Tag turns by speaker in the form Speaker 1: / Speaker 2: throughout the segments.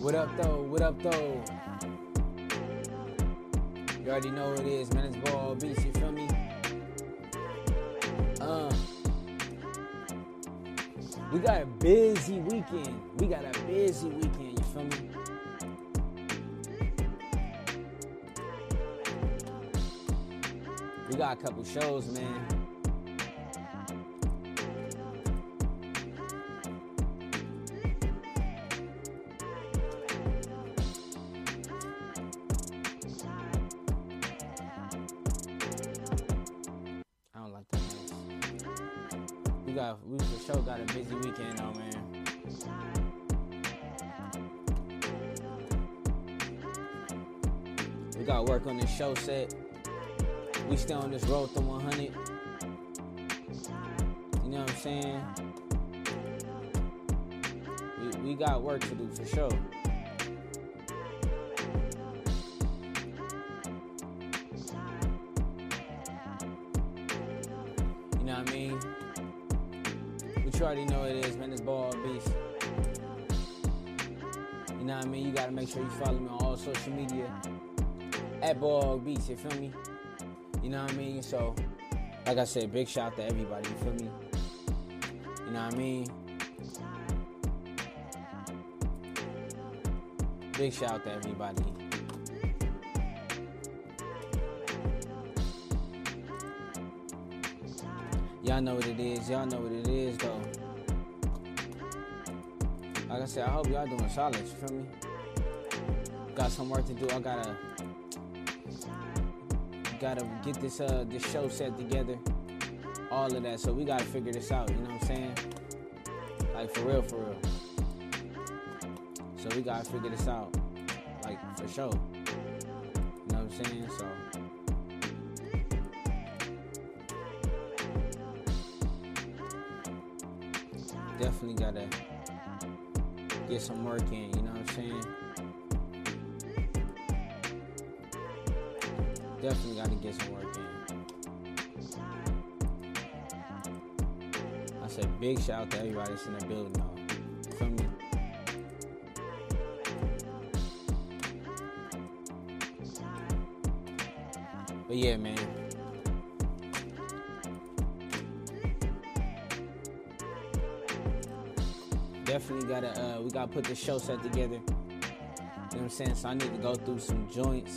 Speaker 1: What up though? What up though? You already know what it is, man. It's ball beats, you feel me? Uh we got a busy weekend. We got a busy weekend, you feel me? We got a couple shows, man. Show set. We still on this road to 100. You know what I'm saying? We, we got work to do for sure. Ball Beats, you feel me? You know what I mean? So, like I said, big shout out to everybody, you feel me? You know what I mean? Big shout out to everybody. Y'all know what it is. Y'all know what it is, though. Like I said, I hope y'all doing solid. You feel me? Got some work to do. I gotta gotta get this uh this show set together. All of that. So we gotta figure this out. You know what I'm saying? Like for real, for real. So we gotta figure this out. Like for sure. You know what I'm saying? So. Definitely gotta get some work in, you know what I'm saying? Definitely gotta get some work in. I said big shout out to everybody that's in the building though. But yeah, man. Definitely gotta uh we gotta put the show set together. You know what I'm saying? So I need to go through some joints.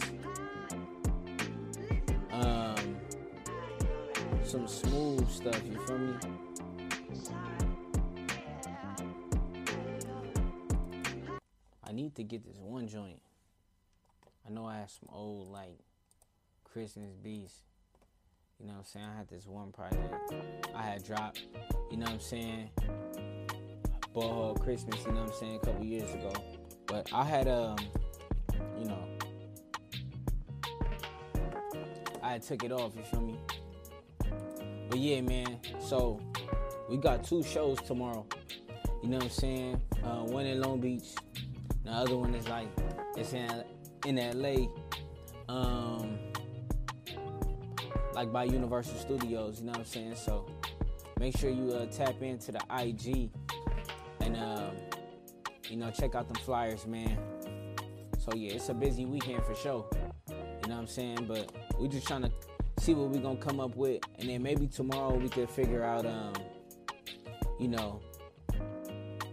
Speaker 1: Stuff, you feel me? I need to get this one joint. I know I have some old like Christmas beats. You know what I'm saying? I had this one project I had dropped, you know what I'm saying? Ball Christmas, you know what I'm saying, a couple years ago. But I had um, you know, I took it off, you feel me? But yeah, man, so we got two shows tomorrow. You know what I'm saying? Uh, one in Long Beach. The other one is like it's in in LA. Um like by Universal Studios, you know what I'm saying? So make sure you uh, tap into the IG and um, you know check out them flyers, man. So yeah, it's a busy weekend for sure. You know what I'm saying? But we just trying to see what we're gonna come up with, and then maybe tomorrow we could figure out, um, you know,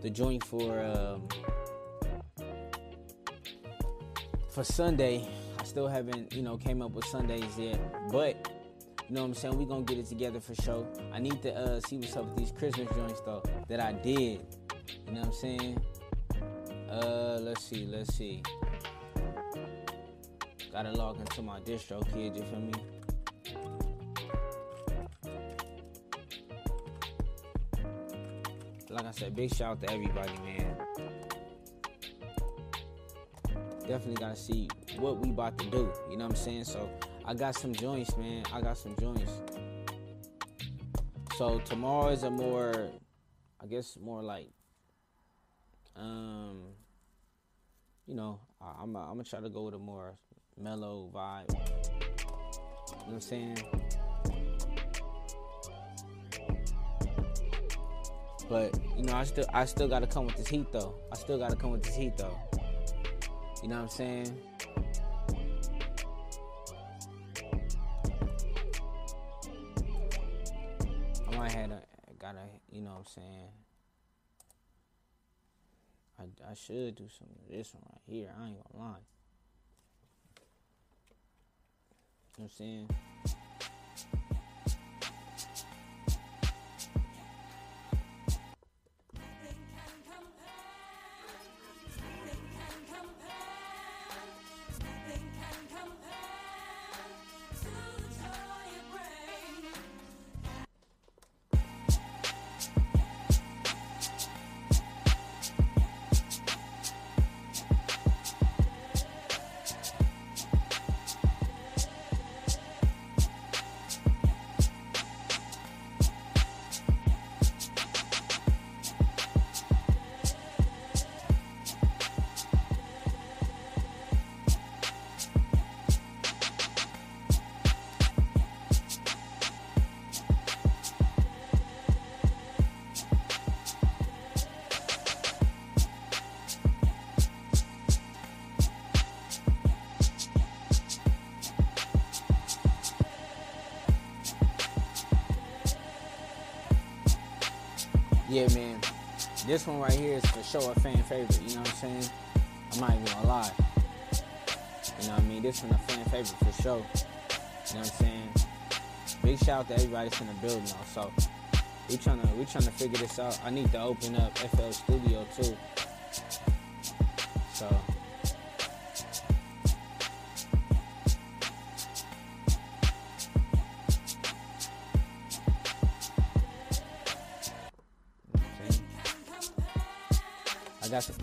Speaker 1: the joint for um, for Sunday. I still haven't, you know, came up with Sundays yet, but you know what I'm saying? We're gonna get it together for sure. I need to uh, see what's up with these Christmas joints though that I did. You know what I'm saying? Uh, let's see, let's see. Gotta log into my distro, kid. You feel me? Like I said, big shout out to everybody, man. Definitely gotta see what we about to do. You know what I'm saying? So I got some joints, man. I got some joints. So tomorrow is a more, I guess, more like, um, you know, I, I'm I'm gonna try to go with a more mellow vibe. You know what I'm saying? But you know, I still I still gotta come with this heat though. I still gotta come with this heat though. You know what I'm saying? I might have a, gotta, you know what I'm saying? I, I should do some of this one right here. I ain't gonna lie. You know what I'm saying? This one right here is for sure a fan favorite. You know what I'm saying? I'm not even gonna lie. You know what I mean? This one a fan favorite for sure. You know what I'm saying? Big shout out to everybody that's in the building also. We trying to we trying to figure this out. I need to open up FL Studio too.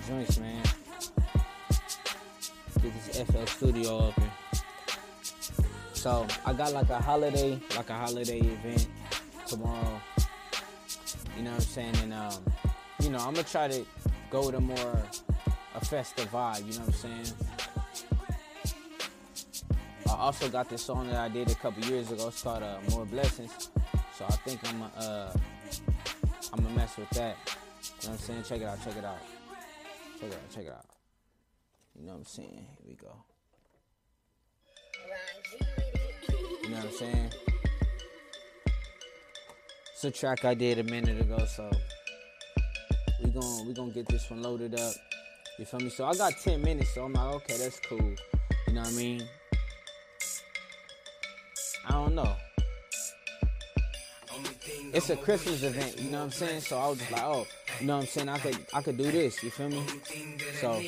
Speaker 1: Joints, man. Get this FL Studio open. So I got like a holiday, like a holiday event tomorrow. You know what I'm saying? And um, you know, I'm gonna try to go with a more a festive vibe. You know what I'm saying? I also got this song that I did a couple years ago. It's called uh, "More Blessings." So I think I'm uh, I'm gonna mess with that. You know what I'm saying? Check it out. Check it out. Check it out, check it out. You know what I'm saying? Here we go. You know what I'm saying? It's a track I did a minute ago, so we gonna we gonna get this one loaded up. You feel me? So I got 10 minutes, so I'm like, okay, that's cool. You know what I mean? I don't know. It's a Christmas event, you know what I'm saying? So I was just like, oh, you know what I'm saying? I could I could do this, you feel me? So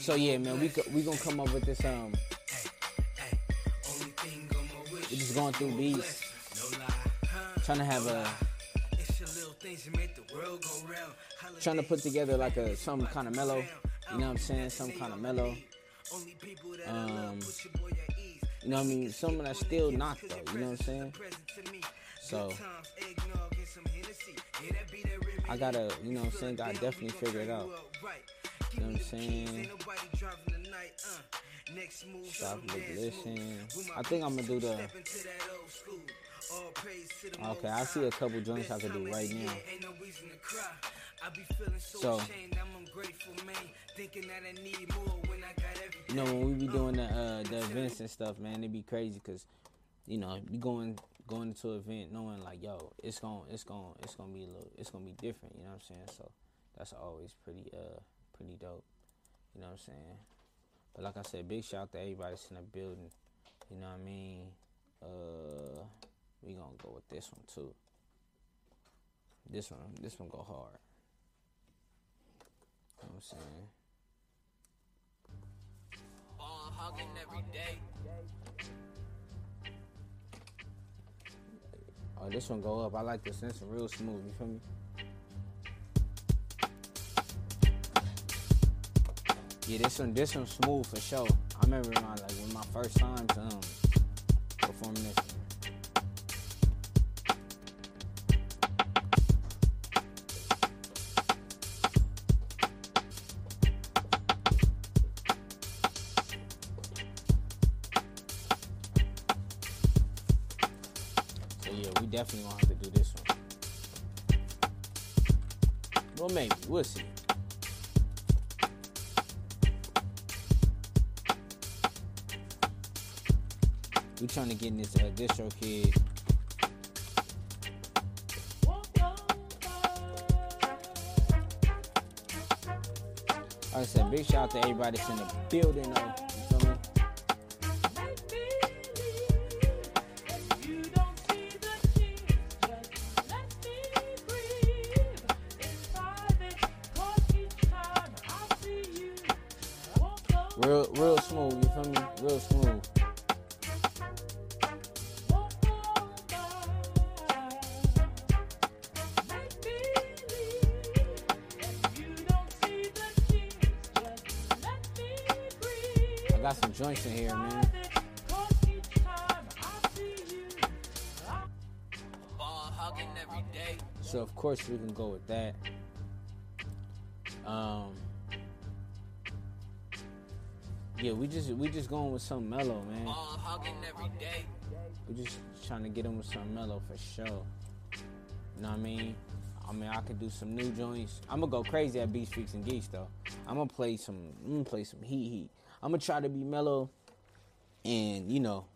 Speaker 1: So yeah, man, we we gonna come up with this um We're just going through beats. Trying to have a trying to put together like a some kind of mellow, you know what I'm saying? Some kind of mellow. Um, you know what I mean? Someone that's still not though. You know what I'm saying? So I gotta, you know what I'm saying? Gotta definitely figure it out. You know what I'm saying? Stop and listen. I think I'm gonna do the. Okay, I see a couple joints I could do right now. So, you know, when we be doing the uh, the events and stuff, man, it'd be crazy because, you know, you going going into an event knowing like, yo, it's going it's going it's gonna be a little it's gonna be different. You know what I'm saying? So that's always pretty uh pretty dope. You know what I'm saying? But like I said, big shout out to everybody that's in the building. You know what I mean? Uh, we gonna go with this one too. This one, this one go hard. You know what I'm saying? hugging every day. Oh, this one go up. I like this. It's real smooth. You feel me? Yeah, this one, this one smooth for sure. I remember my like when my first times um performing this. Trying to get in this uh, distro kid. Like I said, big shout out to everybody that's in the building. Though, course we can go with that. Um, yeah, we just we just going with something mellow, man. We just trying to get them with something mellow for sure. You know what I mean? I mean, I could do some new joints. I'm gonna go crazy at Beats, Freaks, and Geeks though. I'm gonna play some. I'm gonna play some heat, heat. I'm gonna try to be mellow, and you know,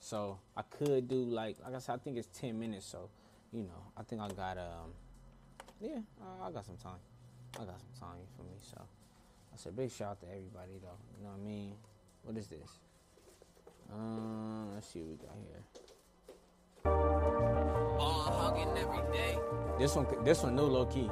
Speaker 1: so I could do like like I said. I think it's 10 minutes, so you know, I think I got um, yeah, I, I got some time. I got some time for me, so I said big shout out to everybody though. You know what I mean? What is this? Um, let's see what we got here. This one, this one, new low key.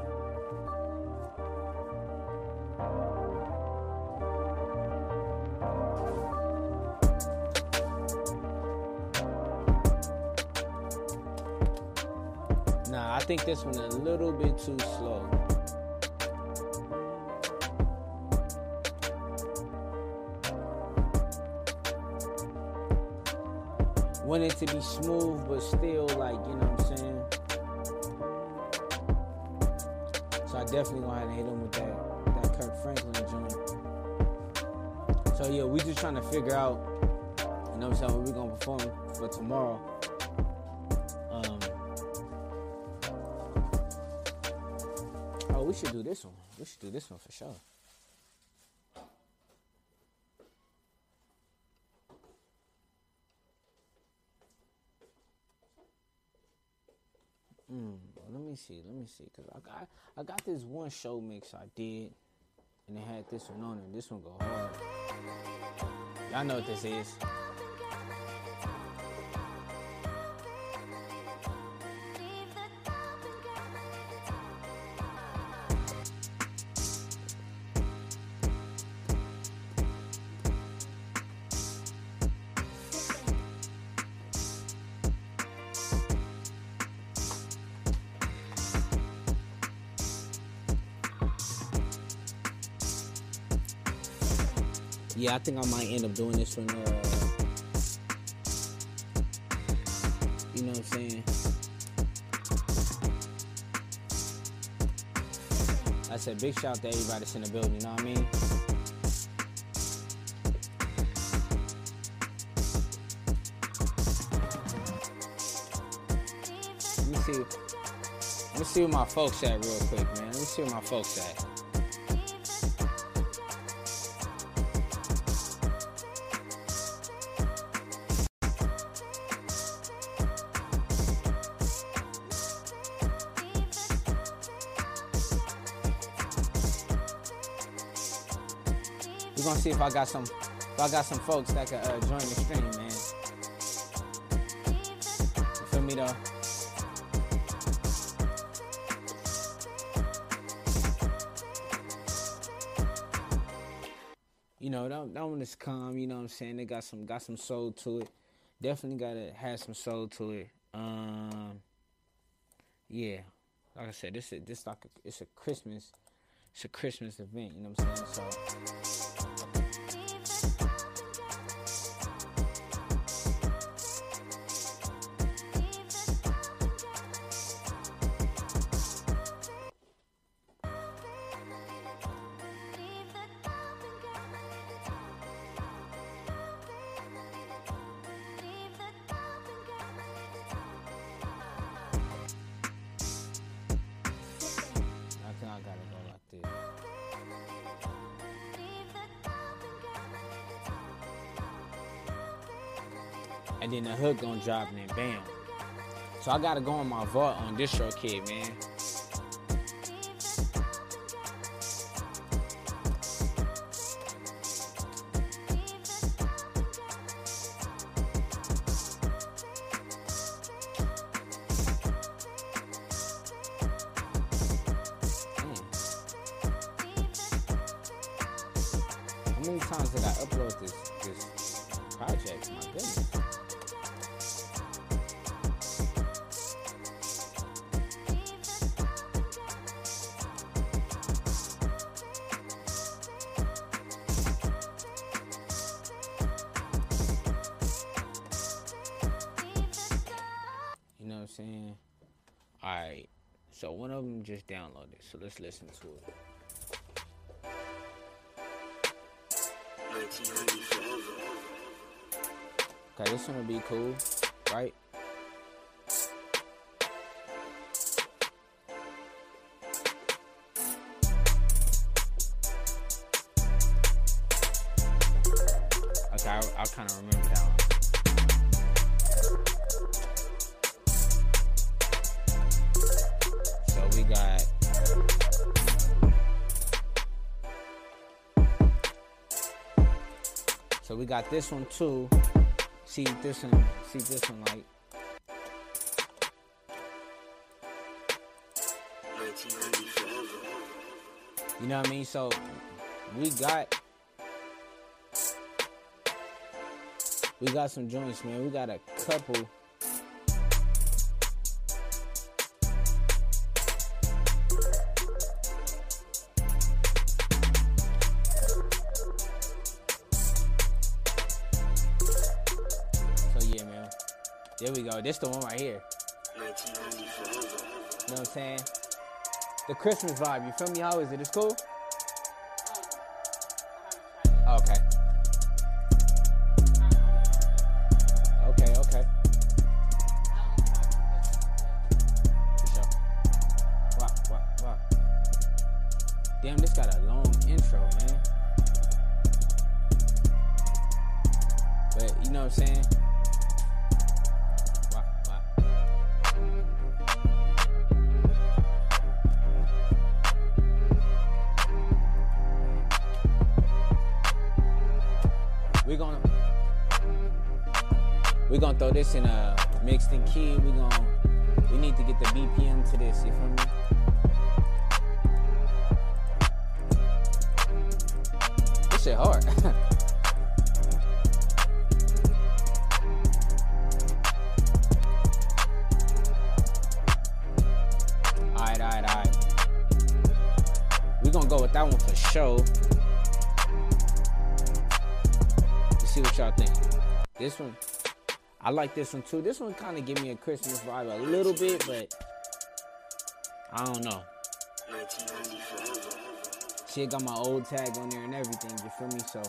Speaker 1: Think this one a little bit too slow. Want it to be smooth, but still like you know what I'm saying. So I definitely gonna hit him with that that Kirk Franklin joint. So yeah, we just trying to figure out, you know what I'm saying, what we gonna perform for tomorrow. We should do this one. We should do this one for sure. Mm, let me see. Let me see. Cause I got I got this one show mix I did, and it had this one on it. This one go hard. Y'all know what this is. Yeah, I think I might end up doing this one. Uh, you know what I'm saying? I said big shout out to everybody that's in the building. You know what I mean? Let me see. Let me see where my folks at real quick, man. Let me see where my folks at. See if I got some if I got some folks that can uh, join the stream, man. You feel me though? You know, that, that one is calm, you know what I'm saying? They got some got some soul to it. Definitely gotta have some soul to it. Um yeah. Like I said, this is this like a, it's a Christmas it's a Christmas event, you know what I'm saying? So hook gonna drop, and then bam. So I gotta go on my vault on DistroKid, man. So let's listen to it. Okay, this one will be cool, right? Got this one too. See this one. See this one like. You know what I mean? So we got we got some joints, man. We got a couple. We go. This the one right here. You know what I'm saying? The Christmas vibe. You feel me? How is it? It's cool. Gonna go with that one for sure. Let's see what y'all think. This one, I like this one too. This one kind of give me a Christmas vibe a little bit, but I don't know. She got my old tag on there and everything. You feel me? So.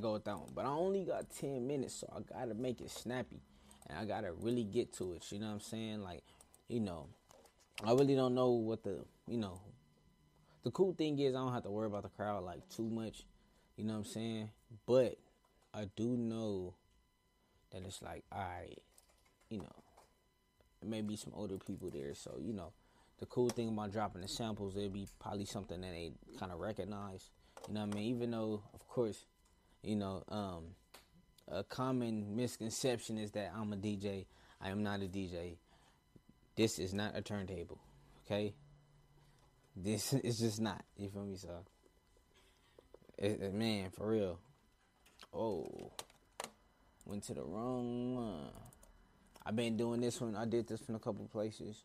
Speaker 1: Go with that one. But I only got 10 minutes, so I gotta make it snappy. And I gotta really get to it. You know what I'm saying? Like, you know, I really don't know what the, you know, the cool thing is I don't have to worry about the crowd like too much. You know what I'm saying? But I do know that it's like, alright, you know, maybe some older people there. So, you know, the cool thing about dropping the samples, it'll be probably something that they kind of recognize. You know what I mean? Even though, of course, you know, um, a common misconception is that I'm a DJ. I am not a DJ. This is not a turntable. Okay? This is just not. You feel me? So, it, man, for real. Oh, went to the wrong one. I've been doing this one. I did this in a couple places.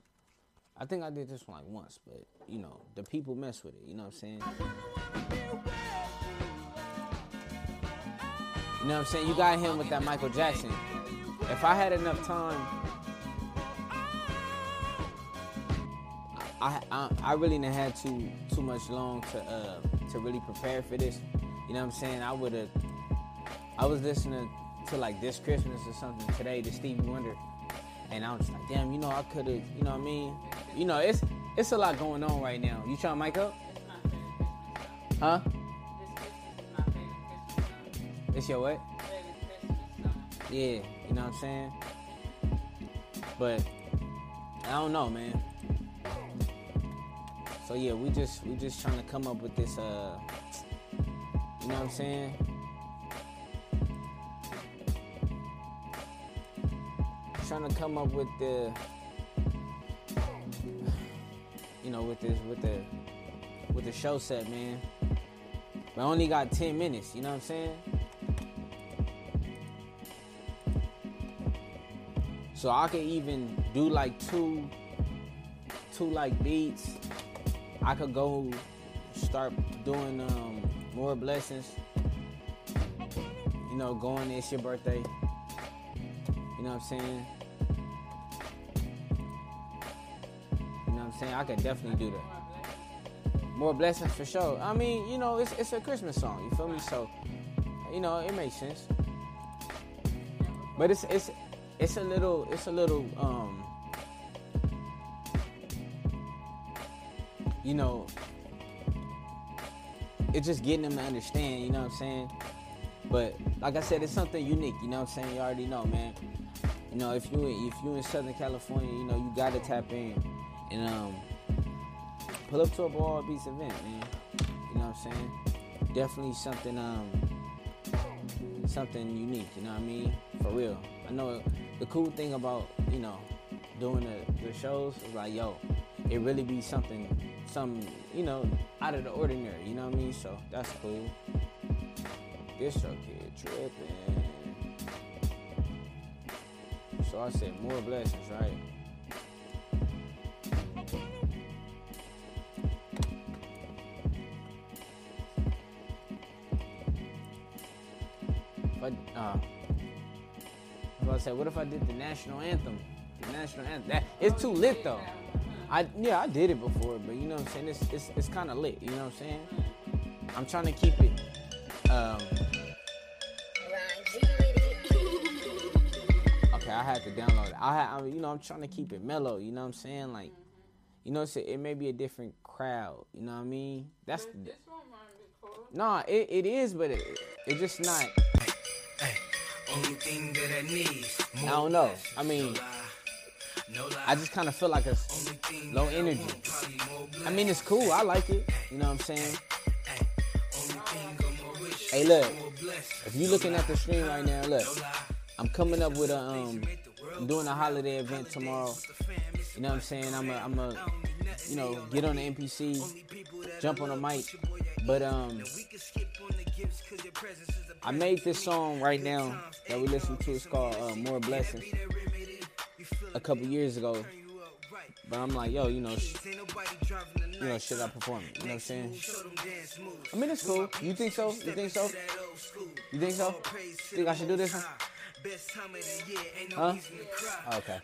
Speaker 1: I think I did this one like once, but you know, the people mess with it. You know what I'm saying? You know what I'm saying? You got him with that Michael Jackson. If I had enough time, I I, I really didn't have too too much long to uh to really prepare for this. You know what I'm saying? I would have. I was listening to like this Christmas or something today to Stevie Wonder, and I was like, damn, you know, I could have. You know what I mean? You know, it's it's a lot going on right now. You trying to mic up? Huh? It's your what? Yeah, you know what I'm saying? But I don't know, man. So yeah, we just we just trying to come up with this uh you know what I'm saying? Trying to come up with the you know with this with the with the show set, man. But I only got 10 minutes, you know what I'm saying? So I could even do like two two like beats. I could go start doing um, more blessings. You know, going it's your birthday. You know what I'm saying? You know what I'm saying? I could definitely do that. More blessings for sure. I mean, you know, it's it's a Christmas song. You feel me? So, you know, it makes sense. But it's it's it's a little it's a little um you know it's just getting them to understand you know what i'm saying? But like i said it's something unique you know what i'm saying? You already know man. You know if you if you in southern california you know you gotta tap in and um pull up to a ball beats event man. You know what i'm saying? Definitely something um something unique you know what i mean? For real. I know the cool thing about you know doing the, the shows is like yo it really be something some you know out of the ordinary you know what i mean? So that's cool. Distro kid tripping. So i said more blessings right? But uh I said, what if I did the national anthem? The national anthem. That, it's too lit though. I yeah, I did it before, but you know what I'm saying? It's it's, it's kind of lit. You know what I'm saying? I'm trying to keep it. Um, okay, I had to download it. I, I you know I'm trying to keep it mellow. You know what I'm saying? Like, you know, it's a, it may be a different crowd. You know what I mean? That's nah, it, it is, but it it just not.
Speaker 2: I
Speaker 1: don't know. I mean, I just kind of feel like it's low energy. I mean, it's cool. I like it. You know what I'm saying? Hey, look. If you're looking at the screen right now, look. I'm coming up with a um, I'm doing a holiday event tomorrow. You know what I'm saying? I'm a, I'm a, you know, get on the MPC, jump on the mic, but um, I made this song right now that we listen to. It's called uh, "More Blessings." A couple years ago, but I'm like, yo, you know, sh- you know, should I perform it? You know what I'm saying? I mean, it's cool. You think so? You think so? You think so? Think I should do this one? Huh? Okay.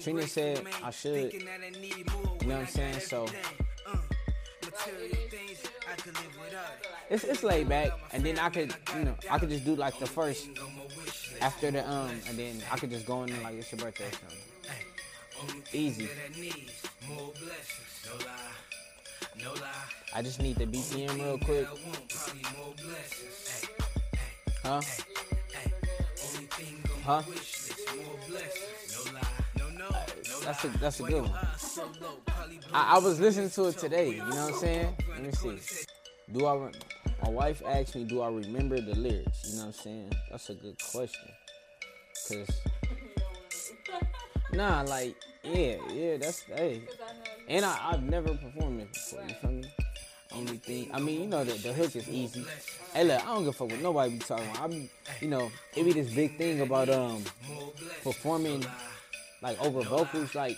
Speaker 1: Trina said I should. You know what I'm saying? So it's it's laid back, and then I could you know I could just do like the first after the um, and then I could just go in like it's your birthday or something. Easy. I just need the BPM real quick. Huh? Huh? That's a that's a good one. I, I was listening to it today. You know what I'm saying? Let me see. Do I? My wife asked me, "Do I remember the lyrics?" You know what I'm saying? That's a good question. Cause nah, like yeah, yeah, that's hey. And I, I've never performed it before. You feel me? Only thing, I mean, you know, the, the hook is easy. Hey, look, I don't give a fuck what nobody be talking about. I'm, you know, it be this big thing about um performing like over vocals, like,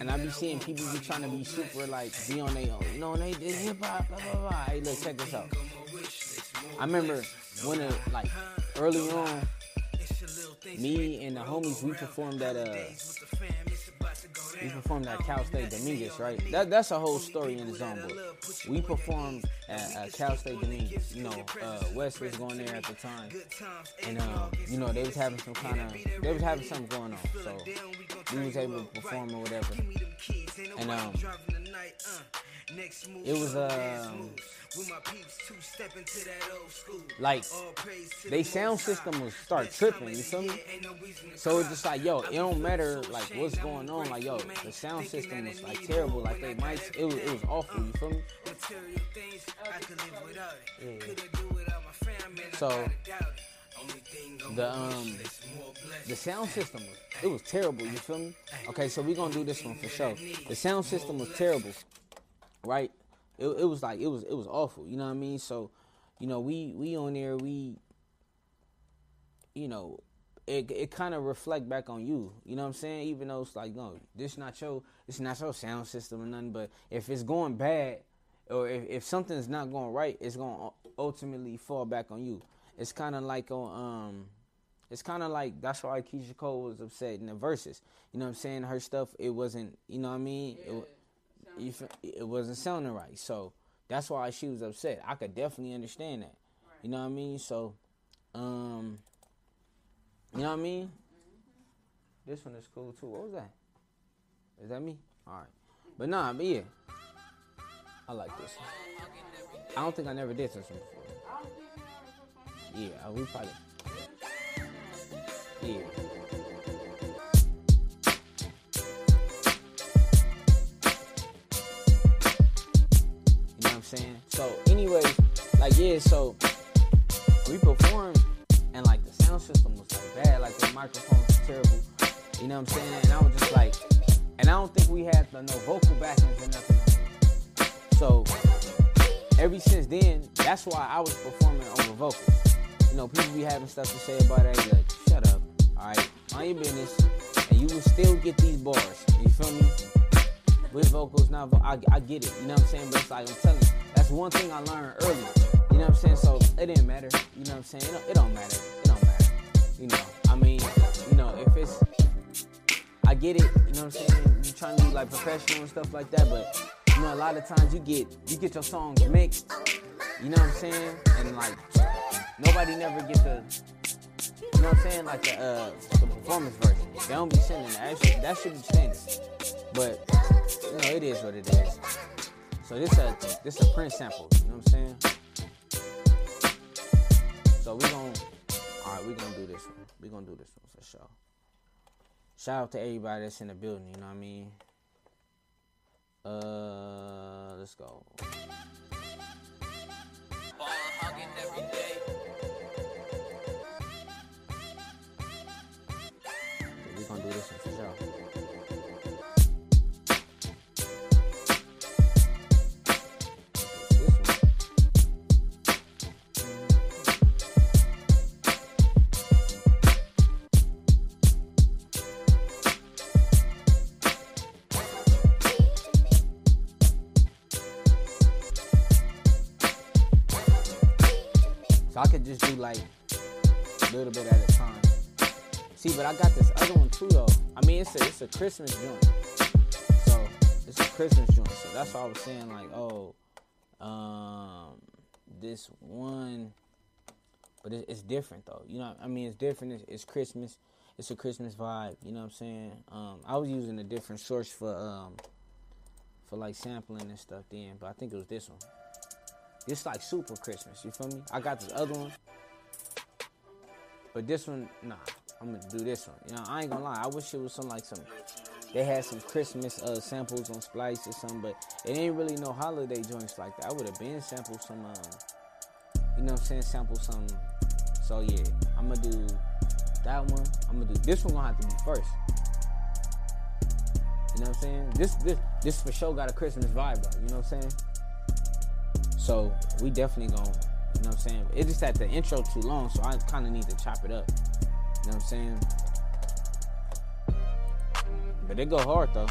Speaker 1: and I be seeing people be trying to be super like be on their own, you know, and they did hip hop, blah blah blah. Hey, look, check this out. I remember when it like early on, me and the homies we performed at uh we performed at Cal State Dominguez, right? That that's a whole story in its own book. We performed at, at Cal State Dominguez. You know, uh, Wes was going there at the time, and um, you know they was having some kind of they was having something going on, so we was able to perform or whatever. And um, it was um like they sound system was start tripping. You feel me? So it's just like yo, it don't matter like what's going on. Like yo, the sound system was like terrible. Like they might, it was it was awful. You feel me? Yeah. So the um the sound system was it was terrible. You feel me? Okay, so we gonna do this one for sure. The sound system was terrible, right? It, it was like it was it was awful. You know what I mean? So, you know, we we on there we, you know, it it kind of reflect back on you. You know what I'm saying? Even though it's like no, this not your it's not your sound system or nothing. But if it's going bad, or if, if something's not going right, it's gonna ultimately fall back on you. It's kind of like on um it's kind of like that's why Keyshia Cole was upset in the Verzuz. You know what I'm saying? Her stuff, it wasn't. You know what I mean? Yeah, it, it wasn't sounding right. So that's why she was upset. I could definitely understand that. Right. You know what I mean? So, um, you know what I mean? Mm-hmm. This one is cool too. What was that? Is that me? All right. But nah, but yeah, I like this. I don't think I never did this one before. Yeah, we probably. Yeah. You know what I'm saying? So, anyways, like yeah, so we performed and like the sound system was like bad, like the microphone was terrible. You know what I'm saying? And I was just like, and I don't think we had the no vocal backings or nothing. So ever since then, that's why I was performing over vocals. You know, people be having stuff to say about it. Like, shut up. Alright, mind your business, and you will still get these bars. You feel me? With vocals, now I, I get it. You know what I'm saying? But it's like I'm telling you, that's one thing I learned early. You know what I'm saying? So it didn't matter. You know what I'm saying? It don't, it don't matter. It don't matter. You know, I mean, you know, if it's, I get it. You know what I'm saying? You're trying to be like professional and stuff like that, but you know, a lot of times you get you get your songs mixed. You know what I'm saying? And like nobody never get the you know what I'm saying? Like the, uh, the performance version. They don't be sending that. Should, that should be standard. But, you know, it is what it is. So this a this is a print sample. You know what I'm saying? So we gonna all right. We gonna do this one. We gonna do this one for sure. Shout out to everybody that's in the building. You know what I mean? Uh, let's go. Listen for sure. So I like a little bit at a time. See, but I got this other one too, though. I mean, it's a it's a Christmas joint, so it's a Christmas joint. So that's why I was saying like, oh, um, this one, but it, it's different though. You know, I mean, it's different. It's, it's, Christmas. It's a Christmas vibe. You know what I'm saying? Um, I was using a different source for um for like sampling and stuff then, but I think it was this one. It's like super Christmas. You feel me? I got this other one, but this one, nah. I'm gonna do this one. You know, I ain't gonna lie. I wish it was some like some. They had some Christmas uh, samples on Splice or something, but it ain't really no holiday joints like that. I would have been sampled some. Um, you know what I'm saying? Sample some. So yeah, I'm gonna do that one. I'm gonna do this one. Gonna have to be first. You know what I'm saying? This this this for sure got a Christmas vibe though. You know what I'm saying? So we definitely gonna. You know what I'm saying? It just had the intro too long, so I kind of need to chop it up. You know what I'm saying? But they go hard though.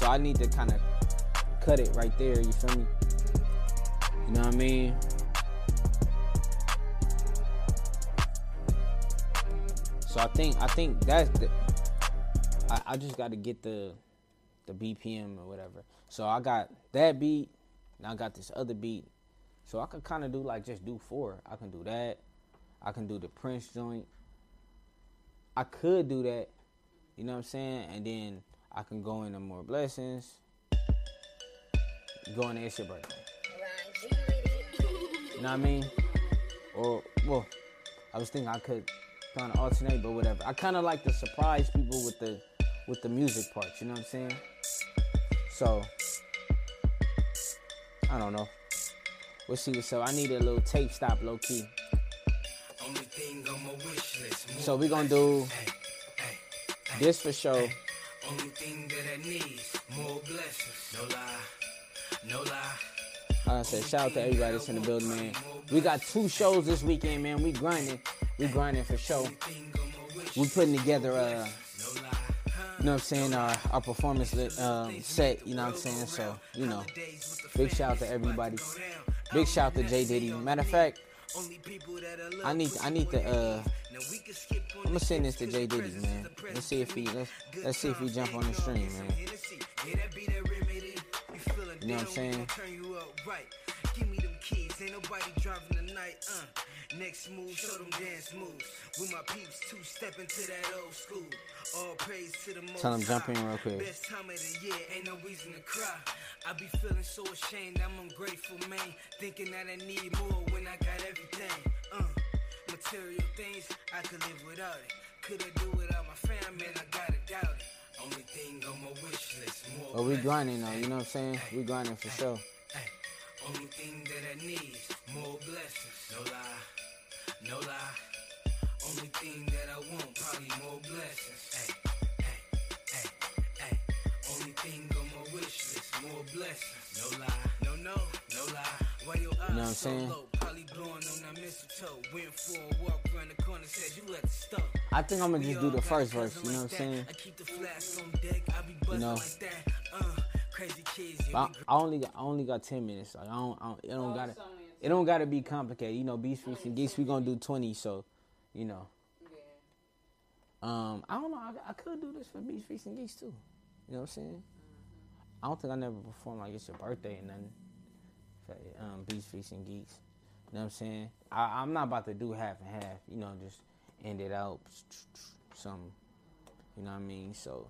Speaker 1: So I need to kind of cut it right there. You feel me? You know what I mean? So I think I think that's the, I, I just got to get the the BPM or whatever. So I got that beat, and I got this other beat. So I could kind of do like just do four. I can do that. I can do the Prince joint. I could do that. You know what I'm saying? And then I can go into more blessings. Go into it's your birthday. You know what I mean? Or well, I was thinking I could kind of alternate, but whatever. I kind of like to surprise people with the with the music parts. You know what I'm saying? So I don't know. We'll see what's up. I need a little tape stop, low key.
Speaker 2: Only thing on my wish list.
Speaker 1: So we're gonna do this for sure.
Speaker 2: Only thing that I need, more blessings. No lie, no lie.
Speaker 1: I said, shout out to everybody that's in the building, man. We got two shows this weekend, man. We grinding. We grinding for
Speaker 2: on
Speaker 1: We putting together, uh, you know what I'm saying, our, our performance um, set, you know what I'm saying? So, you know, big shout out to everybody. Big shout out to J Diddy. Matter of fact,
Speaker 2: I
Speaker 1: need I need to uh
Speaker 2: Now we can skip on
Speaker 1: I'm gonna send this to J Diddy, man. Let's see if he let's let's see if he jump on the stream, man.
Speaker 2: Yeah, that be that remedy. You
Speaker 1: know what I'm saying?
Speaker 2: gon' Turn you up right. Give me them keys. Ain't nobody driving tonight. Uh. Next move, show them dance moves. With my peeps, two step into that old school. All praise to the most
Speaker 1: Tell 'em jump in real quick.
Speaker 2: Best time of the year, ain't no reason to cry. I be feeling so ashamed, I'm ungrateful, man. Thinking that I need more when I got everything. Uh, material things, I could live without it. Could I do without my fam, man, I gotta doubt it. Only thing on my wish list, more
Speaker 1: But we grinding though, you know what I'm saying? We grinding for sure.
Speaker 2: Only thing that I need, more blessings. No lie, no lie. Only thing that I want, probably more blessings. Hey, hey, hey, hey. Only thing on my wish list, more blessings. No lie, no, no, no lie. Why your eyes
Speaker 1: know I'm
Speaker 2: so low? Probably blowing on that mistletoe. Went for a walk around the corner, said you let the stop.
Speaker 1: I think I'm gonna just do the first verse, you know what I'm saying?
Speaker 2: that. I keep the flask on deck, I be buzzing
Speaker 1: know.
Speaker 2: like that. Uh, crazy kids,
Speaker 1: I, I only got I only got ten minutes. Like, I don't, I don't it don't gotta it don't gotta be complicated. You know, Beast Freaks and Geeks we gonna do twenty, so you know. Um, I don't know. I, I could do this for Beast Freaks and Geeks too. You know what I'm saying? I don't think I never performed like it's your birthday and nothing. For, um, Beast Freaks and Geeks. You know what I'm saying? I, I'm not about to do half and half. You know, just end it out. Some, You know what I mean? So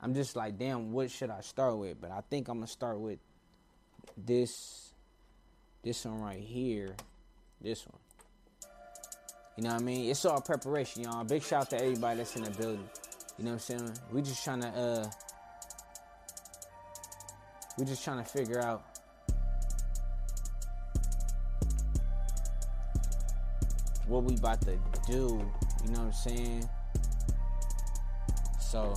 Speaker 1: I'm just like, damn, what should I start with? But I think I'm gonna start with this, this one right here, this one. You know what I mean? It's all preparation, y'all. Big shout out to everybody that's in the building. You know what I'm saying? We just trying to, uh, we just trying to figure out what we about to do. You know what I'm saying? So.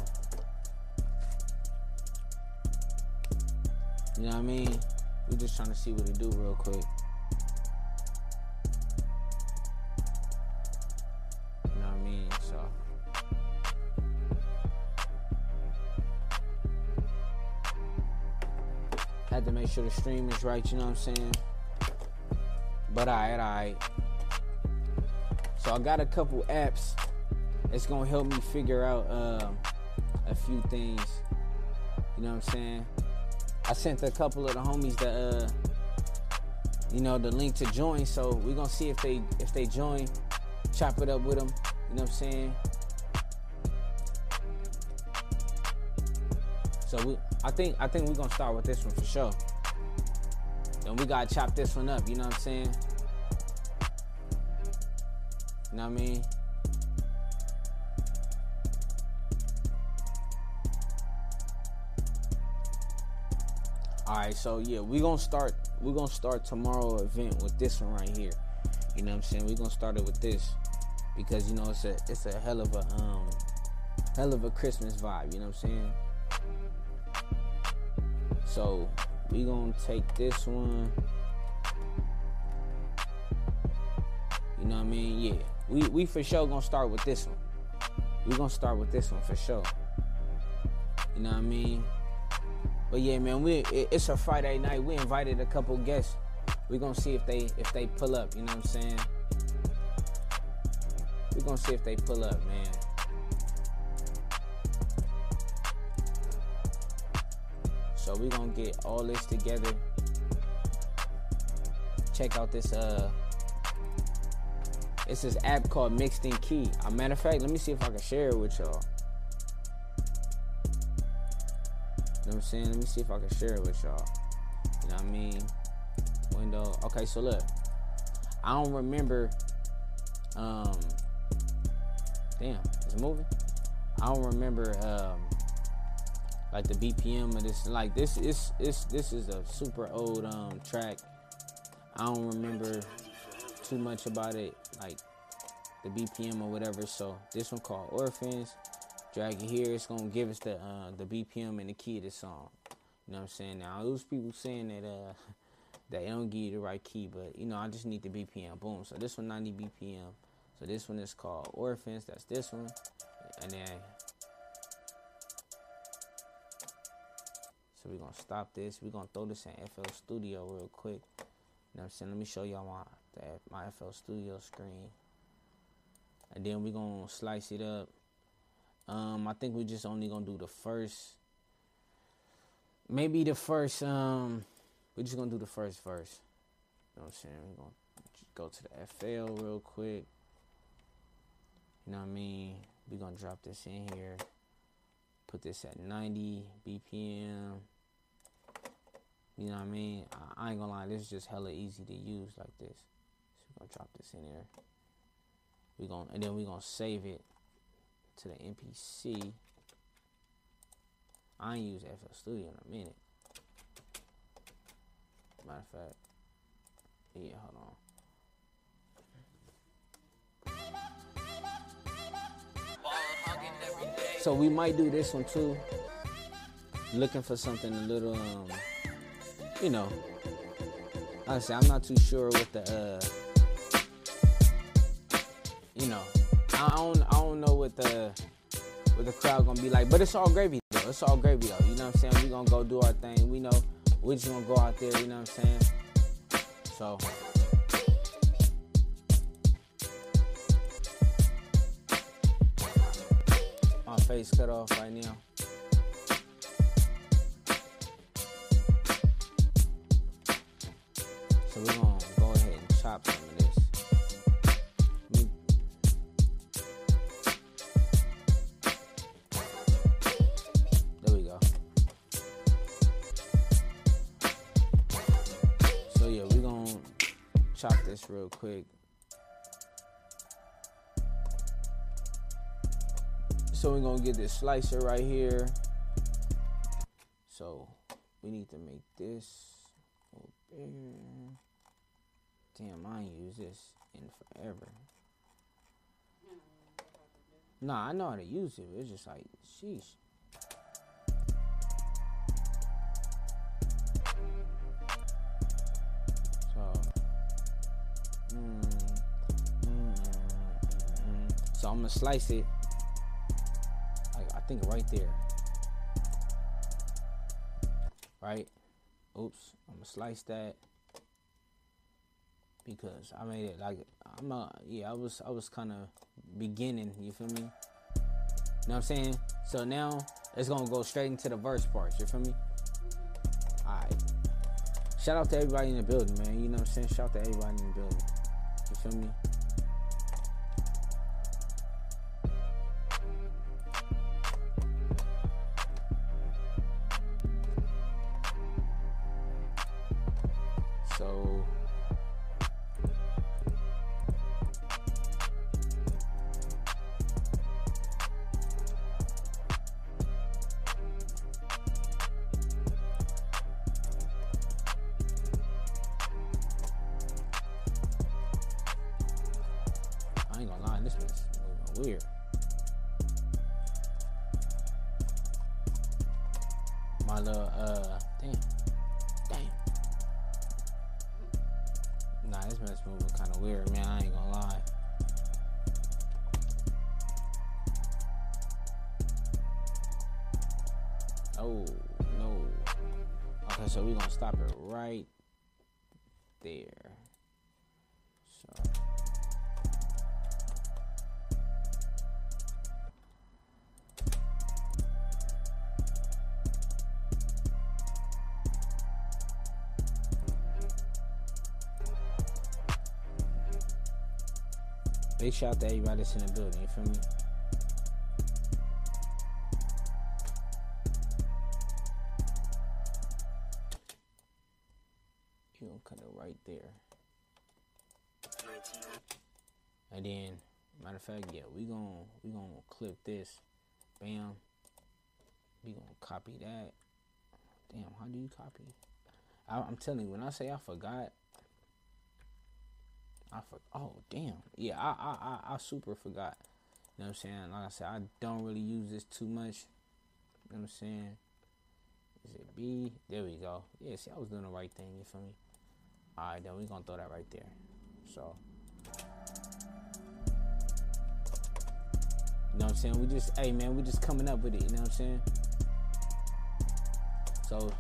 Speaker 1: You know what I mean? We just trying to see what to do real quick. Sure the stream is right, you know what I'm saying? But alright, alright. So I got a couple apps that's gonna help me figure out um, a few things. You know what I'm saying? I sent a couple of the homies the uh you know the link to join so we're gonna see if they if they join chop it up with them you know what i'm saying so we i think i think we're gonna start with this one for sure then we gotta chop this one up you know what i'm saying you know what i mean All right, so yeah, we're gonna start. We're gonna start tomorrow event with this one right here. You know what I'm saying? We're gonna start it with this because you know it's a it's a hell of a um hell of a Christmas vibe. You know what I'm saying? So we gonna take this one. You know what I mean? Yeah, we we for sure gonna start with this one. We gonna start with this one for sure. You know what I mean? But yeah, man, we it, it's a Friday night. We invited a couple guests. We're gonna see if they if they pull up. You know what I'm saying? We're gonna see if they pull up, man. We're gonna get all this together. Check out this uh it's this app called Mixed in Key. A matter of fact, let me see if I can share it with y'all. You know what I'm saying? Let me see if I can share it with y'all. You know what I mean? Window. Okay, so look. I don't remember um damn, it's moving. I don't remember um like the BPM of this like this is this this is a super old um track. I don't remember too much about it, like the BPM or whatever. So this one called Orphans. Drag it here. It's gonna give us the uh, the BPM and the key of the song. You know what I'm saying? Now those people saying that uh that don't give you the right key, but you know I just need the BPM. Boom. So this one 90 BPM. So this one is called Orphans. That's this one, and then. So we're gonna stop this. We're gonna throw this in FL Studio real quick. You know what I'm saying? Let me show y'all my the, my FL Studio screen. And then we're gonna slice it up. Um, I think we're just only gonna do the first maybe the first um we're just gonna do the first verse. You know what I'm saying? We're gonna go to the FL real quick. You know what I mean? We're gonna drop this in here. Put this at 90 BPM. You know what I mean? I, I ain't gonna lie, this is just hella easy to use like this. So we're gonna drop this in there. We gonna and then we're gonna save it to the MPC. I ain't use FL Studio in a minute. Matter of fact, yeah, hold on. So we might do this one too. Looking for something a little, um, you know. Honestly, I'm not too sure what the, uh, you know, I don't, I don't know what the, what the crowd gonna be like. But it's all gravy though. It's all gravy though. You know what I'm saying? We gonna go do our thing. We know we just gonna go out there. You know what I'm saying? So. Face cut off right now. So we're gonna go ahead and chop some of this. There we go. So yeah, we're gonna chop this real quick. So we're gonna get this slicer right here. So we need to make this bigger. Damn, I ain't use this in forever. Nah, I know how to use it. It's just like, sheesh. So, mm, mm, mm, mm. so I'm gonna slice it. Think right there. Right? Oops. I'm gonna slice that because I made it like I'm a yeah I was I was kind of beginning. You feel me? You know what I'm saying? So now it's gonna go straight into the verse parts. You feel me? Alright. Shout out to everybody in the building, man. You know what I'm saying? Shout out to everybody in the building. You feel me? This one's weird. My little uh damn. Damn. Nah, this man's moving kinda weird, man. I ain't gonna lie. Oh no. Okay, so we're gonna stop it right Big shout out to everybody that's in the building, you feel me? You gonna cut it right there. And then, matter of fact, yeah, we gonna we gonna clip this. Bam. We gonna copy that. Damn, how do you copy? I, I'm telling you, when I say I forgot, I for oh damn yeah I, I I I super forgot. You know what I'm saying? Like I said, I don't really use this too much. You know what I'm saying? Is it B? There we go. Yeah, see, I was doing the right thing. You feel me? All right, then we gonna throw that right there. So. You know what I'm saying? We just, hey man, we just coming up with it. You know what I'm saying? So So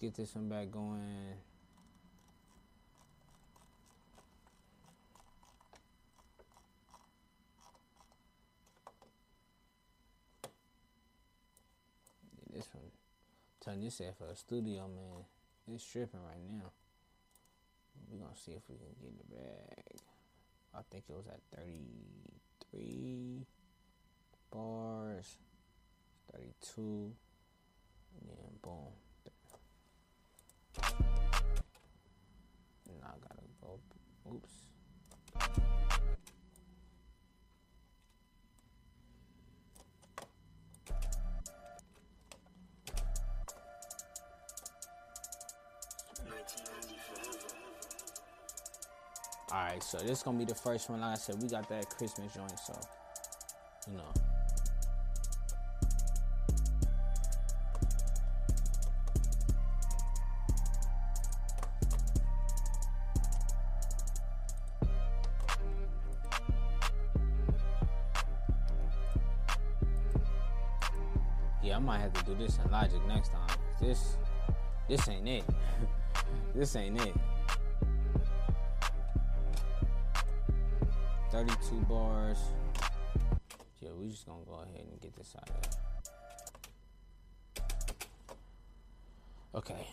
Speaker 1: Get this one back going. This one, at for a studio, man. It's tripping right now. We're gonna see if we can get it back. I think it was at 33 bars, 32, and then boom. Oops. Alright, so this is gonna be the first one. Like I said, we got that Christmas joint, so you know. This in Logic next time. This, this ain't it. this ain't it. 32 bars. Yeah, we just gonna go ahead and get this out of there. Okay.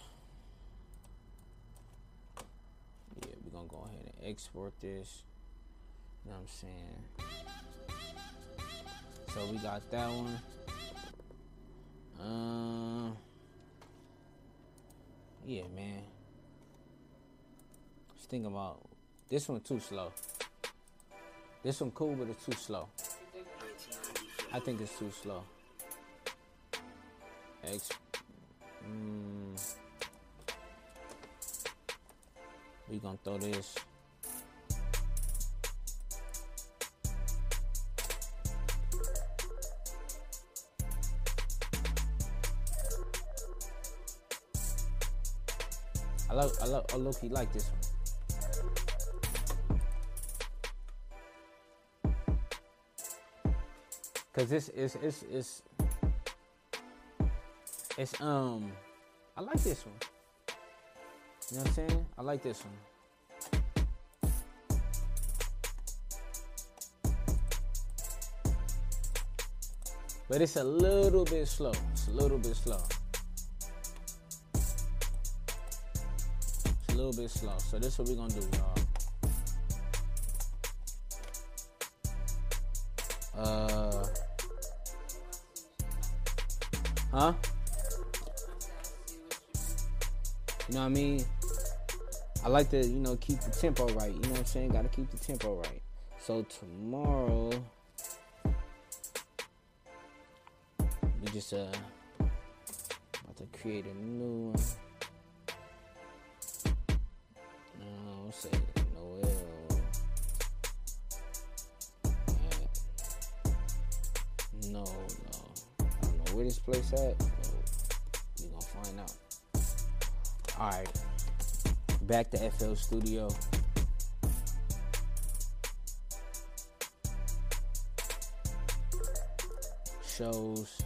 Speaker 1: Yeah, we're gonna go ahead and export this. You know what I'm saying? So we got that one. Um, yeah, man. Just think about this one too slow. This one cool, but it's too slow. I think it's too slow. X. Mm, we gonna throw this. I love, I I low like this one. Cause this is, it's, it's, it's, um, I like this one. You know what I'm saying? I like this one. But it's a little bit slow. It's a little bit slow. Little bit slow. So this is what we're gonna do, y'all. Uh Huh? You know what I mean? I like to, you know, keep the tempo right. You know what I'm saying? Gotta keep the tempo right. So tomorrow, we just uh about to create a new one. Back to FL Studio. Shows.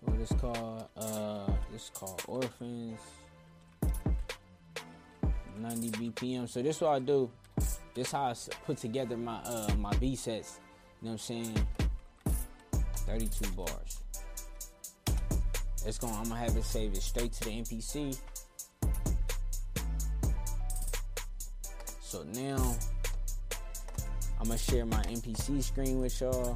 Speaker 1: What is called? Uh, is called Orphans. 90 BPM. So this is what I do. This how I put together my uh my B sets. You know what I'm saying? 32 bars. It's going. I'm gonna have it save it straight to the MPC. So now I'm gonna share my MPC screen with y'all.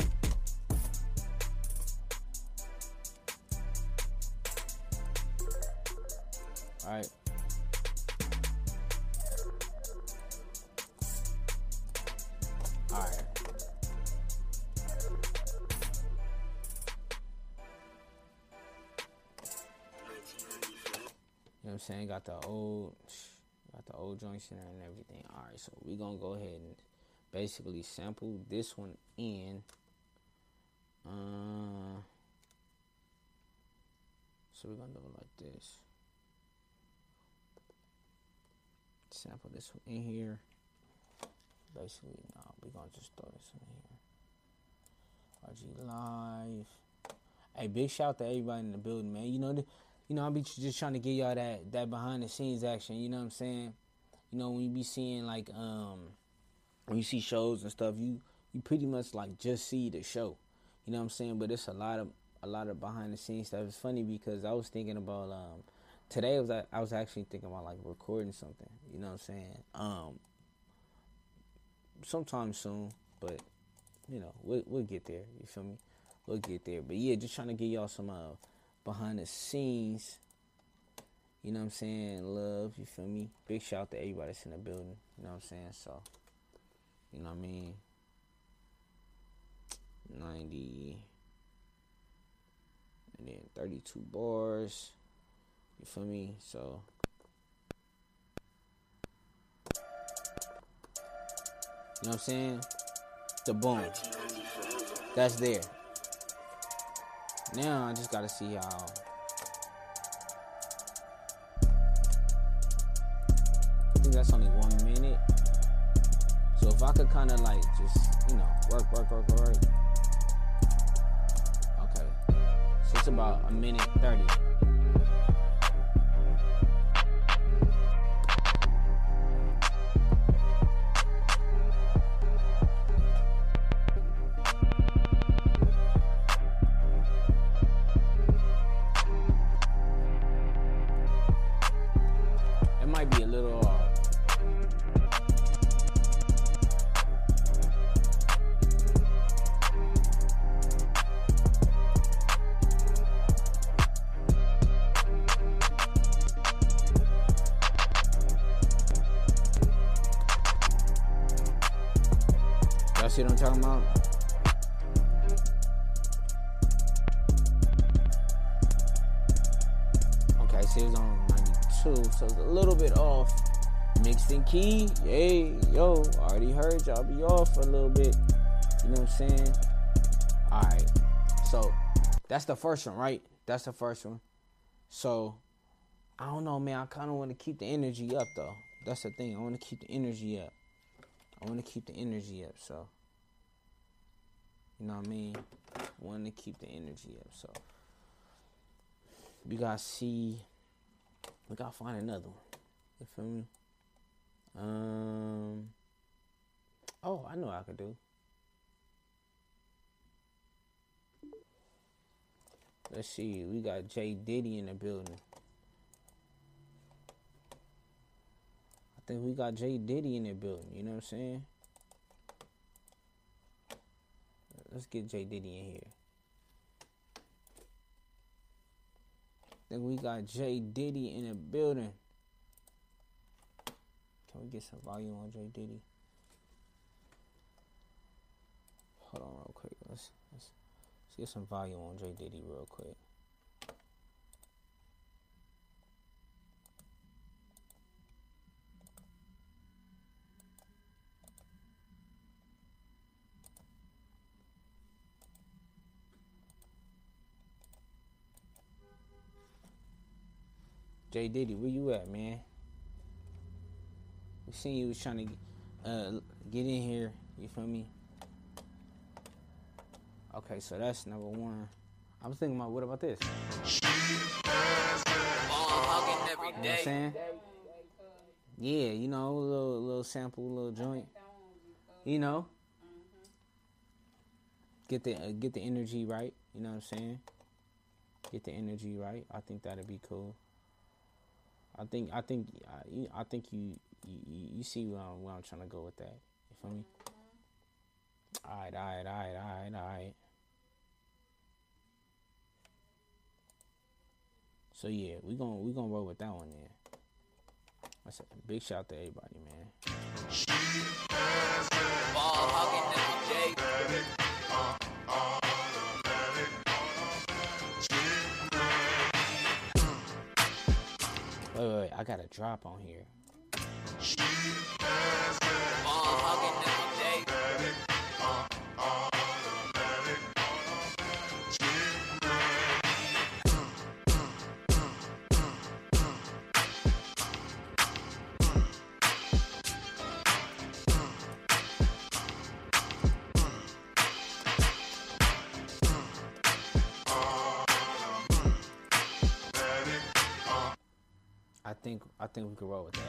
Speaker 1: And everything. All right, so we're gonna go ahead and basically sample this one in. Uh, so we're gonna do it like this. Sample this one in here. Basically, no, we're gonna just throw this in here. RG Live. Hey, big shout to everybody in the building, man. You know, you know, I be just trying to give y'all that that behind the scenes action. You know what I'm saying? You know, when you be seeing like um, when you see shows and stuff, you you pretty much like just see the show. You know what I'm saying? But it's a lot of a lot of behind the scenes stuff. It's funny because I was thinking about um today I was I was actually thinking about like recording something. You know what I'm saying? Um, sometime soon, but you know we'll we'll get there. You feel me? We'll get there. But yeah, just trying to give y'all some uh behind the scenes. You know what I'm saying? Love, you feel me? Big shout out to everybody that's in the building. You know what I'm saying? So, you know what I mean? 90 and then 32 bars. You feel me? So, you know what I'm saying? The boom. That's there. Now I just gotta see how. Think that's only one minute. So if I could kind of like just you know work, work, work, work. Okay. So it's about a minute thirty. It might be a little key, hey, yo, already heard y'all be off for a little bit. You know what I'm saying? Alright, so that's the first one, right? That's the first one. So, I don't know, man. I kind of want to keep the energy up, though. That's the thing. I want to keep the energy up. I want to keep the energy up, so. You know what I mean? Want to keep the energy up, so. We gotta see. We gotta find another one. You feel me? Um. Oh, I know I could do. Let's see. We got Jay Diddy in the building. I think we got Jay Diddy in the building. You know what I'm saying? Let's get Jay Diddy in here. think we got Jay Diddy in the building. Can we get some volume on Jay Diddy? Hold on real quick. Let's, let's, let's get some volume on Jay Diddy real quick. Jay Diddy, where you at, man? We seen you was trying to uh, get in here. You feel me? Okay, so that's number one. I was thinking about what about this? You know what I'm saying? Yeah, you know, a little little sample, little joint. You know, get the uh, get the energy right. You know what I'm saying? Get the energy right. I think that'd be cool. I think I think I, I think you, you you see where I'm, where I'm trying to go with that. You feel me? All right, all right, all right, all right, all right. So yeah, we gonna we gonna roll with that one then. Big shout to everybody, man. I got a drop on here. Think we could roll with that.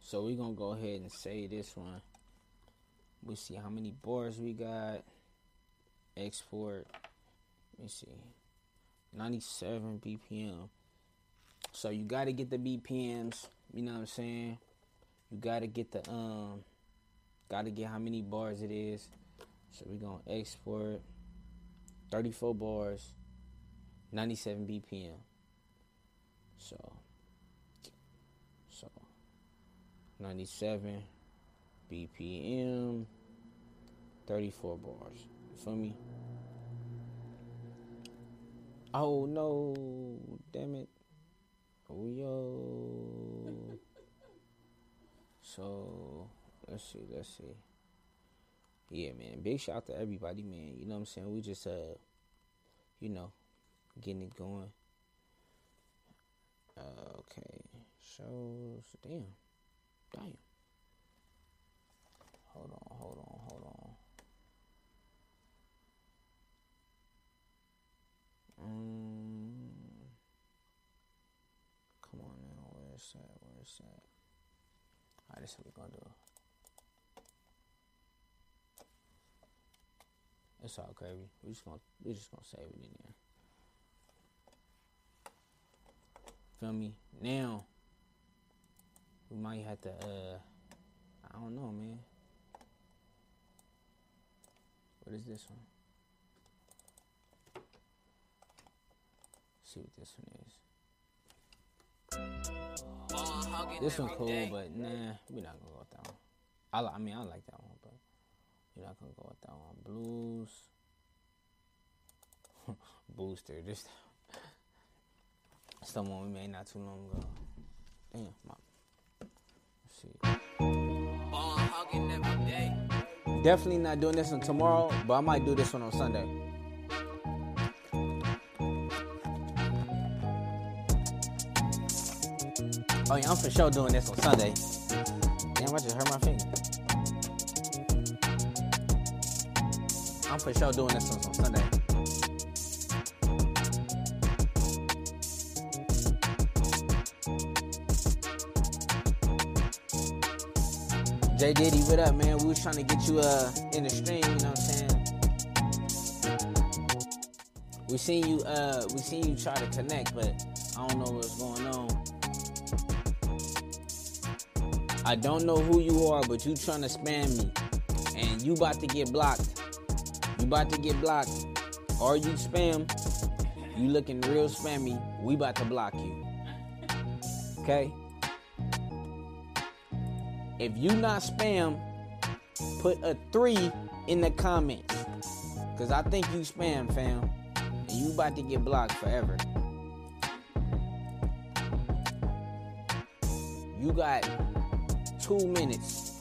Speaker 1: So we're gonna go ahead and say this one. We see how many bars we got. Export. Let me see. 97 BPM. So you gotta get the BPMs. You know what I'm saying? You gotta get the um. Gotta get how many bars it is. So we're gonna export. 34 bars, 97 BPM. So, so 97 BPM, 34 bars. You feel me? Oh no, damn it. Oh yo. So, let's see, let's see yeah, man. Big shout out to everybody, man. You know what I'm saying? We just uh you know, getting it going. Uh, okay. Shows damn. Damn. Hold on, hold on, hold on. Um, come on now, where's that? Where's that? Alright, this is what we're gonna do. It's all gravy. We just gonna we just gonna save it in there. Feel me? Now we might have to uh I don't know man. What is this one? see what this one is. This one cool, but nah, we're not gonna go with that one. I, I mean, I like that one, we're not gonna go with that one. Blues. Booster. This someone we made not too long ago. Damn, my. Let's see. Definitely not doing this one tomorrow, but I might do this one on Sunday. Oh yeah, I'm for sure doing this on Sunday. Damn, I just hurt my finger. I'm for sure doing this on Sunday. J Diddy, what up, man? We was trying to get you uh in the stream, you know what I'm saying? We seen you. Uh, we seen you try to connect, but I don't know what's going on. I don't know who you are, but you trying to spam me, and you about to get blocked. About to get blocked, or you spam. You looking real spammy. We about to block you. Okay. If you not spam, put a three in the comments. Cause I think you spam, fam. And you about to get blocked forever. You got two minutes.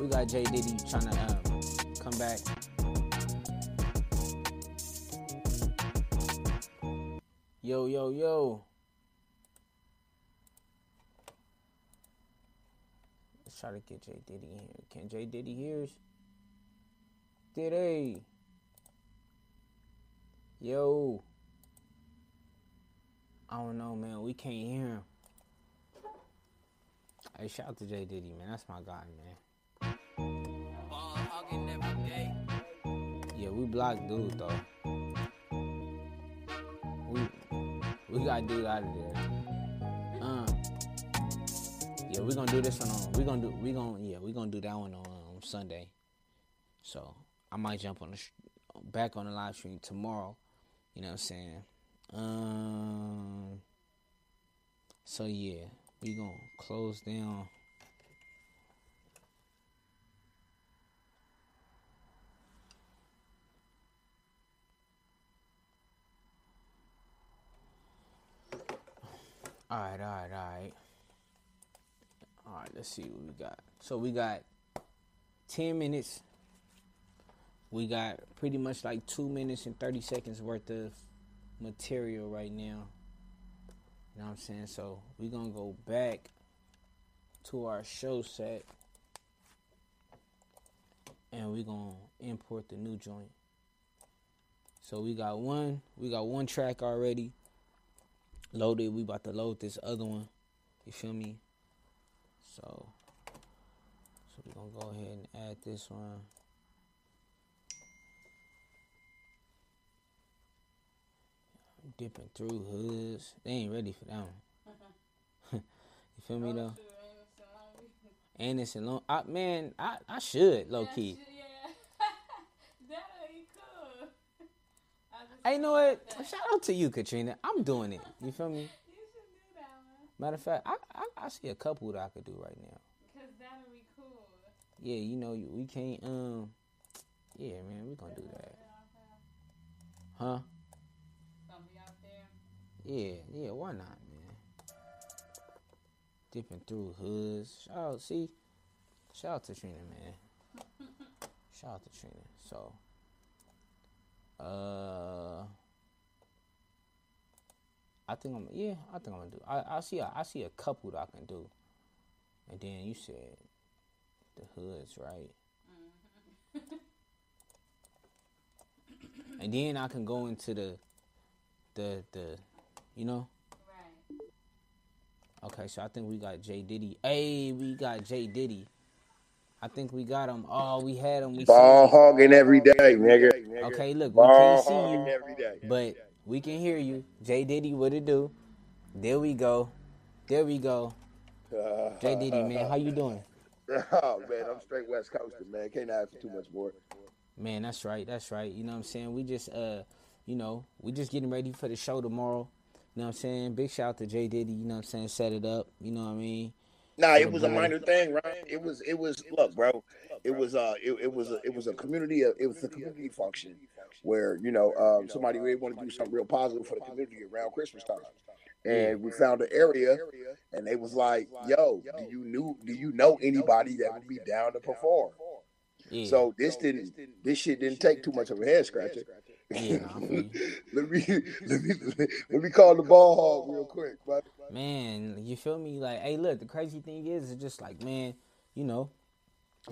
Speaker 1: We got Jay Diddy trying to um, come back. Yo, yo, yo. Let's try to get Jay Diddy here. Can Jay Diddy hear us? Diddy. Yo. I don't know, man. We can't hear him. Hey, shout out to Jay Diddy, man. That's my guy, man.
Speaker 2: Ball hogging every day.
Speaker 1: Yeah, we blocked dude though. We we got dude out of there. Uh, yeah, we gonna do this one on. We gonna do. We gonna yeah. We gonna do that one on um, Sunday. So I might jump on the sh- back on the live stream tomorrow. You know what I'm saying? Um. So yeah, we gonna close down. All right, all right, all right. All right, let's see what we got. So we got 10 minutes. We got pretty much like 2 minutes and 30 seconds worth of material right now. You know what I'm saying? So we're going to go back to our show set and we're going to import the new joint. So we got one, we got one track already loaded. We about to load this other one. You feel me? So, so we're gonna go ahead and add this one. I'm dipping through hoods. They ain't ready for that one. you feel me though? And it's a long. I, man, I I should low key. Hey, you know what? Shout out to you, Katrina. I'm doing it. You feel me?
Speaker 3: You should do that one.
Speaker 1: Matter of fact, I, I I see a couple that I could do right now.
Speaker 3: Because that'll be cool.
Speaker 1: Yeah, you know we can't. Um, yeah, man, we gonna do that, huh?
Speaker 3: Out there.
Speaker 1: Yeah, yeah. Why not, man? Dipping through hoods. Shout out, see. Shout out to Trina, man. Shout out to Trina. So, uh, I think I'm. Yeah, I think I'm gonna do. I I see. A, I see a couple that I can do. And then you said the hoods, right? and then I can go into the, the the, you know.
Speaker 3: Right.
Speaker 1: Okay, so I think we got Jay Diddy. Hey, we got Jay Diddy. I think we got him. Oh, we had him. We
Speaker 4: Ball hogging every day, nigga.
Speaker 1: Okay, look, we can't see you,
Speaker 4: every day.
Speaker 1: but we can hear you. Jay Diddy, what it do? There we go. There we go. Jay Diddy, man, how you doing?
Speaker 4: oh man, I'm straight West Coaster, man. Can't ask for too much more.
Speaker 1: Man, that's right. That's right. You know what I'm saying? We just uh, you know, we just getting ready for the show tomorrow. You know what I'm saying? Big shout out to Jay Diddy, you know what I'm saying? Set it up, you know what I mean?
Speaker 4: Nah, it was a minor thing, right? It was, it was. Look, bro, it was, uh, it, it was, a, it was a community, it was a community function where you know, um, somebody really wanted to do something real positive for the community around Christmas time, and we found an area, and they was like, "Yo, do you knew, do you know anybody that would be down to perform?" So this didn't, this shit didn't take too much of a head scratcher.
Speaker 1: Yeah, nah, I feel you.
Speaker 4: let me, let me, let me call the ball hog real quick, but.
Speaker 1: man, you feel me? Like, hey, look, the crazy thing is, it's just like, man, you know,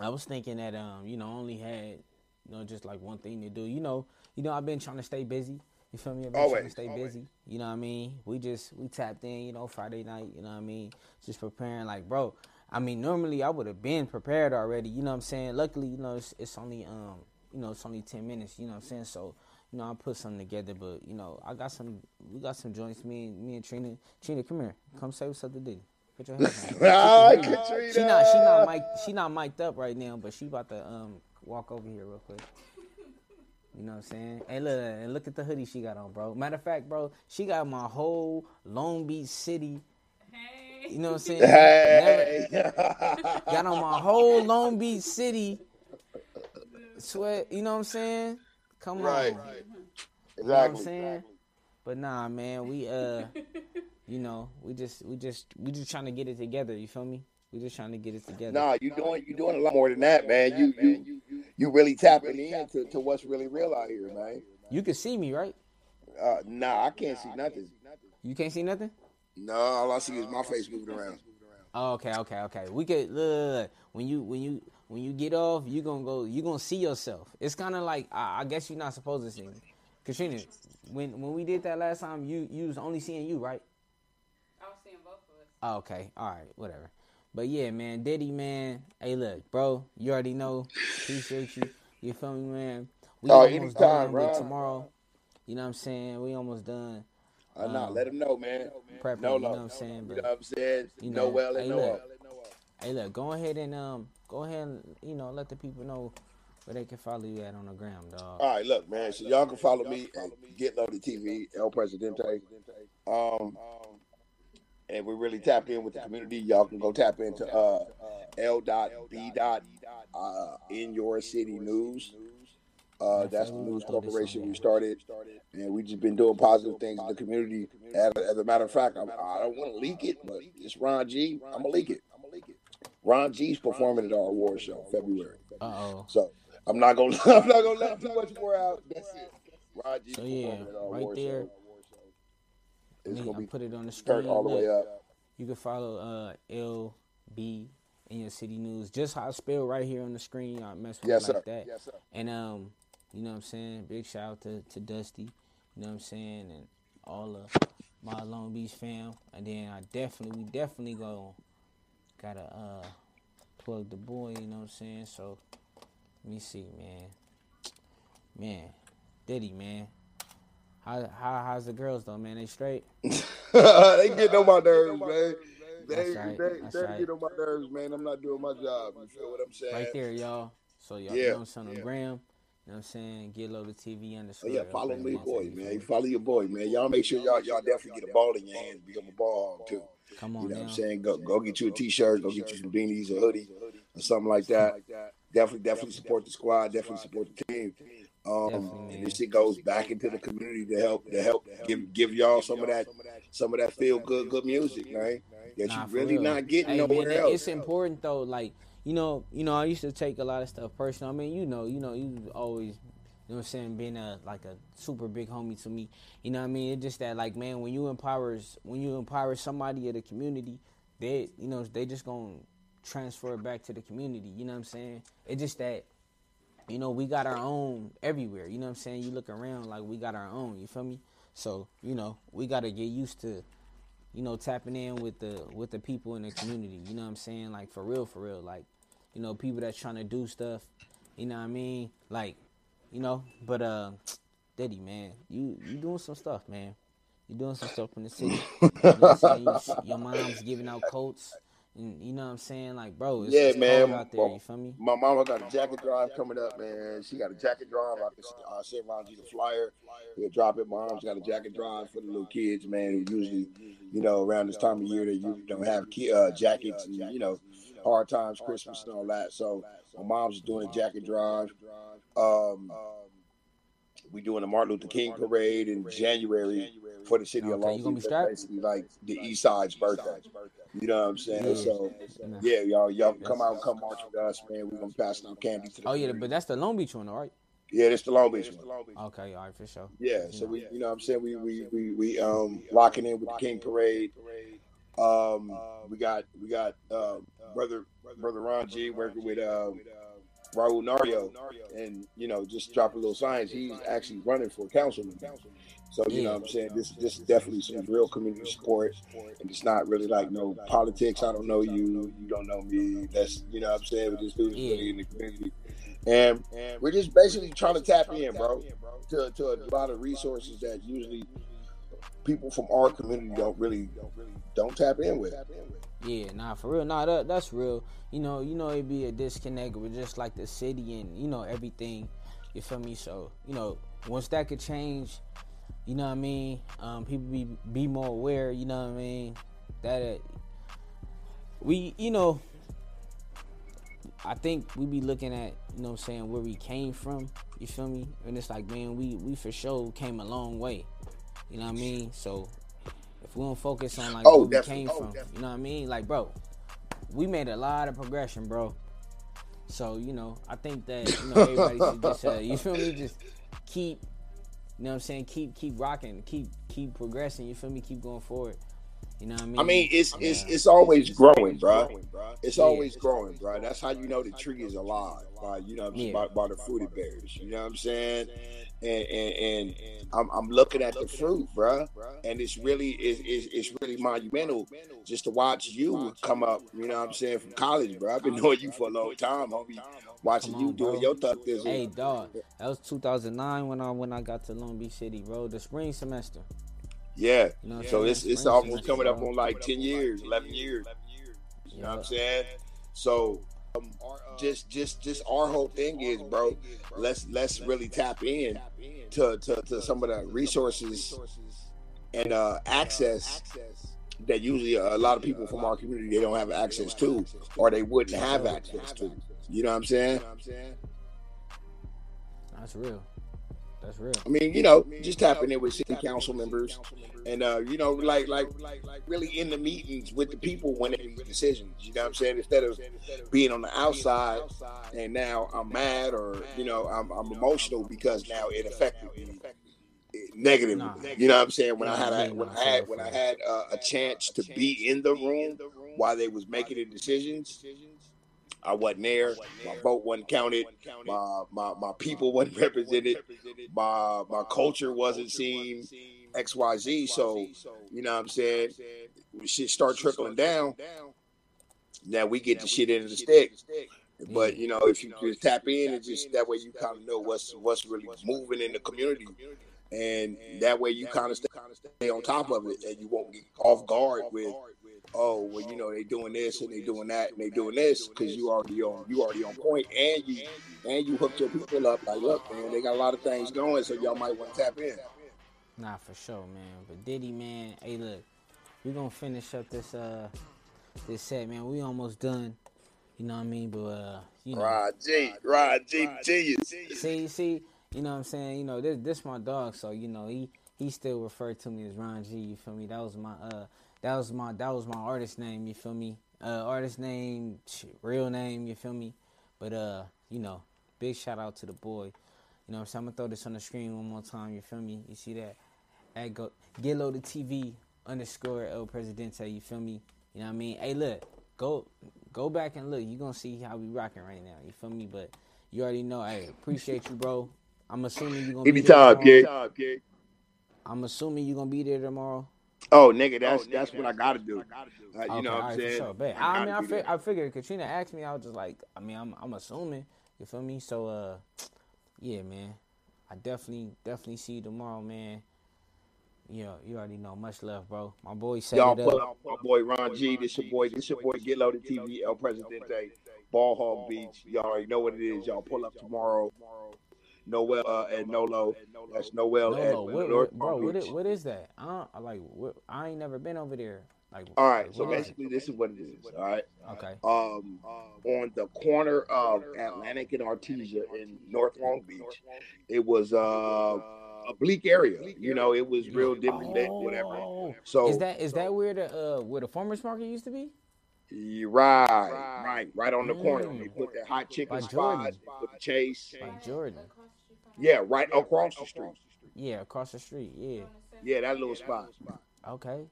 Speaker 1: I was thinking that, um, you know, I only had, you know, just like one thing to do. You know, you know, I've been trying to stay busy. You feel me? I've been trying to
Speaker 4: Always,
Speaker 1: stay
Speaker 4: always.
Speaker 1: busy. You know what I mean? We just we tapped in, you know, Friday night. You know what I mean? Just preparing, like, bro. I mean, normally I would have been prepared already. You know what I'm saying? Luckily, you know, it's, it's only um, you know, it's only ten minutes. You know what I'm saying? So, you know, I put something together. But you know, I got some. We got some joints. Me and me and Trina. Trina, come here. Come say what's up to Diddy. Put your hands on.
Speaker 4: All right,
Speaker 1: She not,
Speaker 4: Katrina.
Speaker 1: she not she not mic she not mic'd up right now, but she about to um walk over here real quick. You know what I'm saying? Hey, look, and look at the hoodie she got on, bro. Matter of fact, bro, she got my whole Long Beach City.
Speaker 3: Hey.
Speaker 1: You know what I'm saying?
Speaker 4: Hey.
Speaker 1: Never- got on my whole Long Beach City sweat. You know what I'm saying? Come
Speaker 4: Right.
Speaker 1: on. You know what I'm
Speaker 4: exactly.
Speaker 1: saying? But nah, man, we uh, you know, we just we just we just trying to get it together. You feel me? We just trying to get it together.
Speaker 4: Nah, you doing you doing a lot more than that, man. You you you really tapping into to what's really real out here, man.
Speaker 1: You can see me, right?
Speaker 4: Uh, nah, I can't see nothing.
Speaker 1: You can't see nothing.
Speaker 4: No, all I see is my face moving around.
Speaker 1: Oh, okay, okay, okay. We could look, look, look. when you when you when you get off, you gonna go. You gonna see yourself. It's kind of like I, I guess you're not supposed to see me. Katrina, when when we did that last time, you you was only seeing you, right?
Speaker 3: I was seeing both of us.
Speaker 1: Oh, okay, all right, whatever. But yeah, man, Diddy, man. Hey, look, bro, you already know. Appreciate you. You feel me, man? We
Speaker 4: Oh,
Speaker 1: almost
Speaker 4: anytime,
Speaker 1: done with
Speaker 4: bro.
Speaker 1: tomorrow. You know what I'm saying? We almost done
Speaker 4: Uh, nah,
Speaker 1: Um,
Speaker 4: let him know, man.
Speaker 1: prepping.
Speaker 4: No,
Speaker 1: you know
Speaker 4: no.
Speaker 1: what I'm saying?
Speaker 4: You know what I'm saying?
Speaker 1: You
Speaker 4: know
Speaker 1: know,
Speaker 4: well
Speaker 1: hey,
Speaker 4: and know
Speaker 1: look. hey, look, go ahead and um, go ahead and you know let the people know where they can follow you at on the gram, dog.
Speaker 4: All right, look, man. So y'all can follow me at Get Loaded TV, El Presidente. Um, and we really tap in with the community. Y'all can go tap into uh, L. Dot B. Dot uh, in your city news. Uh, that's the news corporation we started, and we just been doing positive things in the community. As, as a matter of fact, I'm, I don't want to leak it, but it's Ron G. I'm gonna leak it. Ron G's performing at our award show February.
Speaker 1: Uh oh.
Speaker 4: So I'm not gonna I'm not gonna let too much more out. That's it. Rod G
Speaker 1: So, yeah,
Speaker 4: performing at our
Speaker 1: right
Speaker 4: award
Speaker 1: there.
Speaker 4: show. It's
Speaker 1: Me,
Speaker 4: gonna
Speaker 1: I
Speaker 4: be
Speaker 1: put it on the screen.
Speaker 4: all the way up.
Speaker 1: You can follow uh LB in your city news. Just how I spell right here on the screen. I mess with
Speaker 4: Yes,
Speaker 1: it like
Speaker 4: sir.
Speaker 1: that.
Speaker 4: Yes, sir.
Speaker 1: And um, you know what I'm saying? Big shout out to, to Dusty, you know what I'm saying, and all of my Long Beach fam. And then I definitely we definitely go gotta uh plug the boy, you know what I'm saying? So let me see, man. Man, Diddy, man. How how how's the girls though, man? They straight?
Speaker 4: they getting on my nerves, man. They,
Speaker 1: right.
Speaker 4: they, they
Speaker 1: right.
Speaker 4: get on my nerves, man. I'm not doing my job. You feel what I'm saying?
Speaker 1: Right there, y'all. So y'all
Speaker 4: Yeah,
Speaker 1: know I'm on
Speaker 4: yeah.
Speaker 1: Gram. You know what I'm saying? Get Loaded TV
Speaker 4: on
Speaker 1: the screen.
Speaker 4: Oh, yeah, follow me, boy, man. Follow your boy, man. Y'all make sure y'all y'all definitely get a ball in your hands, become a ball too.
Speaker 1: Come on
Speaker 4: You know
Speaker 1: now.
Speaker 4: what I'm saying? Go go get you a t-shirt, go get you some beanies, a hoodie, or something like that. Definitely, definitely support the squad. Definitely support the team. Um, and this shit goes back into the community to help to help give give y'all some of that some of that feel good good music, man. That
Speaker 1: Nah,
Speaker 4: you really not getting
Speaker 1: Hey,
Speaker 4: nowhere
Speaker 1: man,
Speaker 4: else.
Speaker 1: It's important though. Like you know, you know, I used to take a lot of stuff personal. I mean, you know, you know, you always, know, what I'm saying, being a like a super big homie to me. You know, what I mean, it's just that like, man, when you empowers, when you empower somebody of the community, they, you know, they just gonna transfer it back to the community. You know what I'm saying? It's just that. You know, we got our own everywhere. You know what I'm saying? You look around like we got our own. You feel me? So, you know, we got to get used to you know, tapping in with the with the people in the community. You know what I'm saying? Like for real, for real. Like, you know, people that's trying to do stuff. You know what I mean? Like, you know, but uh Diddy, man, you you doing some stuff, man. You doing some stuff in the city. You know? You, your mom's giving out coats. And you know what I'm saying? Like, bro, it's,
Speaker 4: Yeah,
Speaker 1: it's
Speaker 4: man.
Speaker 1: out there, you feel me?
Speaker 4: My mama got a jacket drive coming up, man. She got a jacket drive. I can uh, send Ron G the flyer. He'll drop it. My mom's got a jacket drive for the little kids, man. Who usually, you know, around this time of year, they usually don't have uh, jackets and you know, hard times, Christmas and all that. So my mom's doing a jacket drive. Um, we doing a Martin Luther King parade in January for the city of
Speaker 1: Okay,
Speaker 4: Long
Speaker 1: gonna be
Speaker 4: Beach. Basically like the East Side's birthday. You know what I'm saying?
Speaker 1: Yeah.
Speaker 4: So yeah, y'all y'all come out, come march with us, man. We're gonna pass out candy to the
Speaker 1: Oh yeah, but that's the Long Beach one, all right?
Speaker 4: yeah, that's the Long Beach one.
Speaker 1: Okay, all right, for sure.
Speaker 4: Yeah, so we you know what I'm saying we we we, we um locking in with the King Parade. Um we got we got uh brother brother Ron G working with um Raul Nario, and you know, just drop a little science. He's actually running for councilman. So you know, what I'm saying? this this is definitely some real community support, and it's not really like no politics. I don't know you, you don't know me. That's you know, what I'm saying, but this dude's really in the community, and we're just basically trying to tap in, bro, to to a lot of resources that usually people from our community don't really don't tap in with.
Speaker 1: Yeah, nah, for real. Nah, that, that's real. You know, you know, it'd be a disconnect with just like the city and you know everything. You feel me? So you know, once that could change, you know what I mean. Um, people be be more aware. You know what I mean. That uh, we, you know, I think we be looking at, you know, what I'm saying where we came from. You feel me? And it's like, man, we we for sure came a long way. You know what I mean? So if we don't focus on like
Speaker 4: Oh,
Speaker 1: where we came
Speaker 4: Oh,
Speaker 1: from,
Speaker 4: definitely.
Speaker 1: you know what I mean? Like, bro, we made a lot of progression, bro. So you know, I think that you know everybody should just uh, you feel me, just keep, you know what I'm saying, keep keep rocking, keep keep progressing. You feel me? Keep going forward. You know what I mean?
Speaker 4: I mean, it's it's it's always growing, bro. It's
Speaker 1: Yeah.
Speaker 4: always growing, bro. That's how you know the tree is alive, by you know,
Speaker 1: Yeah.
Speaker 4: by, by the fruit it bears. You know what I'm saying? And and, and I'm, I'm looking at the fruit, bro. And it's really it's, it's, it's really monumental just to watch you come up. You know what I'm saying from college, bro. I've been knowing you for a long time, homie. Watching
Speaker 1: Come
Speaker 4: you
Speaker 1: on,
Speaker 4: doing
Speaker 1: bro.
Speaker 4: your thug this.
Speaker 1: Hey, dog, that was 2009 when I when I got to Long Beach City, bro. The spring semester.
Speaker 4: Yeah.
Speaker 1: You know
Speaker 4: So it's it's almost coming up on like ten years, eleven years. You know what I'm saying? So um, just just just our whole thing is, bro. Let's let's really tap in to to, to some of the resources and uh, access that usually a lot of people from our community they don't have access to, or they wouldn't have access to. You know what I'm saying?
Speaker 1: That's real. That's real.
Speaker 4: I mean, you know, just tapping in with city council members, and uh, you know, like like really in the meetings with the people when they make decisions. You know what I'm saying? Instead of being on the outside, and now I'm mad or you know I'm, I'm emotional because now it affected me negatively.
Speaker 1: Nah.
Speaker 4: You know what I'm saying? When I had a, when I had when I had uh, a chance to be in the room while they was making the decisions. I wasn't there. My vote wasn't counted. My my, my people wasn't represented. My my culture wasn't seen. X Y Z. So you know what I'm saying. Shit start trickling down. Now we get the shit into the stick. But you know, if you just tap in and just that way, you kind of know what's what's really moving in the community, and that way you kind of stay on top of it, and you won't get off guard with, oh, well, you know, they doing this and they doing that and they doing this because you already on you already on point, and you and you hooked your people up. Like, look, man, they got a lot of things going, so y'all might want to tap in.
Speaker 1: Nah, for sure, man. But Diddy, man, hey, look, we gonna finish up this uh this set, man. We almost done. You know what I mean? But uh, you know,
Speaker 4: Rod G, Rod G, genius.
Speaker 1: see, see, you know what I'm saying? You know, this this my dog, so you know he he still referred to me as Ron G. You feel me? That was my uh that was my that was my artist name. You feel me? Uh, artist name, real name. You feel me? But uh, you know, big shout out to the boy. You know what I'm saying? I'm gonna throw this on the screen one more time. You feel me? You see that? At go Get Loaded TV underscore El Presidente. You feel me? You know what I mean? Hey, look, go go back and look. You gonna see how we rocking right now. You feel me? But you already know. Hey, appreciate you, bro. I'm assuming you gonna be there
Speaker 4: Anytime,
Speaker 1: tomorrow.
Speaker 4: kid.
Speaker 1: I'm assuming you're gonna be there tomorrow.
Speaker 4: Oh, nigga, that's that's what I gotta do. i gotta you
Speaker 1: Okay,
Speaker 4: know what I'm
Speaker 1: alright, for
Speaker 4: saying?
Speaker 1: sure. Bet.
Speaker 4: I
Speaker 1: I, mean, I,
Speaker 4: be
Speaker 1: fi- I figured Katrina asked me. I was just like, I mean, I'm I'm assuming. You feel me? So, uh, yeah, man. I definitely definitely see you tomorrow, man. You know, you already know. Much love, bro. My boy set
Speaker 4: Y'all
Speaker 1: it
Speaker 4: pull
Speaker 1: up.
Speaker 4: up my boy Ron G. This your boy. This your boy. Get loaded TV. El Presidente. Ball Hog Beach. Y'all already know what it is. Y'all pull up tomorrow. Noel uh, and Nolo. That's Noel
Speaker 1: No,
Speaker 4: at
Speaker 1: what,
Speaker 4: North
Speaker 1: what, bro,
Speaker 4: Palm
Speaker 1: what,
Speaker 4: Beach.
Speaker 1: is, what is that? I like. What, I ain't never been over there. Like,
Speaker 4: All right.
Speaker 1: like,
Speaker 4: So
Speaker 1: what
Speaker 4: basically, this is what it is. All right.
Speaker 1: okay,
Speaker 4: Um, on the corner of Atlantic and Artesia in North Long Beach, it was uh, a bleak area. You know, it was real different than whatever.
Speaker 1: Oh,
Speaker 4: So
Speaker 1: is that is that where the uh where the farmers market used to be?
Speaker 4: Right, right, right on the corner.
Speaker 1: Mm.
Speaker 4: They put that hot chicken spot, put the chase.
Speaker 1: By Jordan.
Speaker 4: Yeah, right across the street.
Speaker 1: Yeah, across the street. Yeah.
Speaker 4: Yeah, that little spot.
Speaker 1: Okay. okay.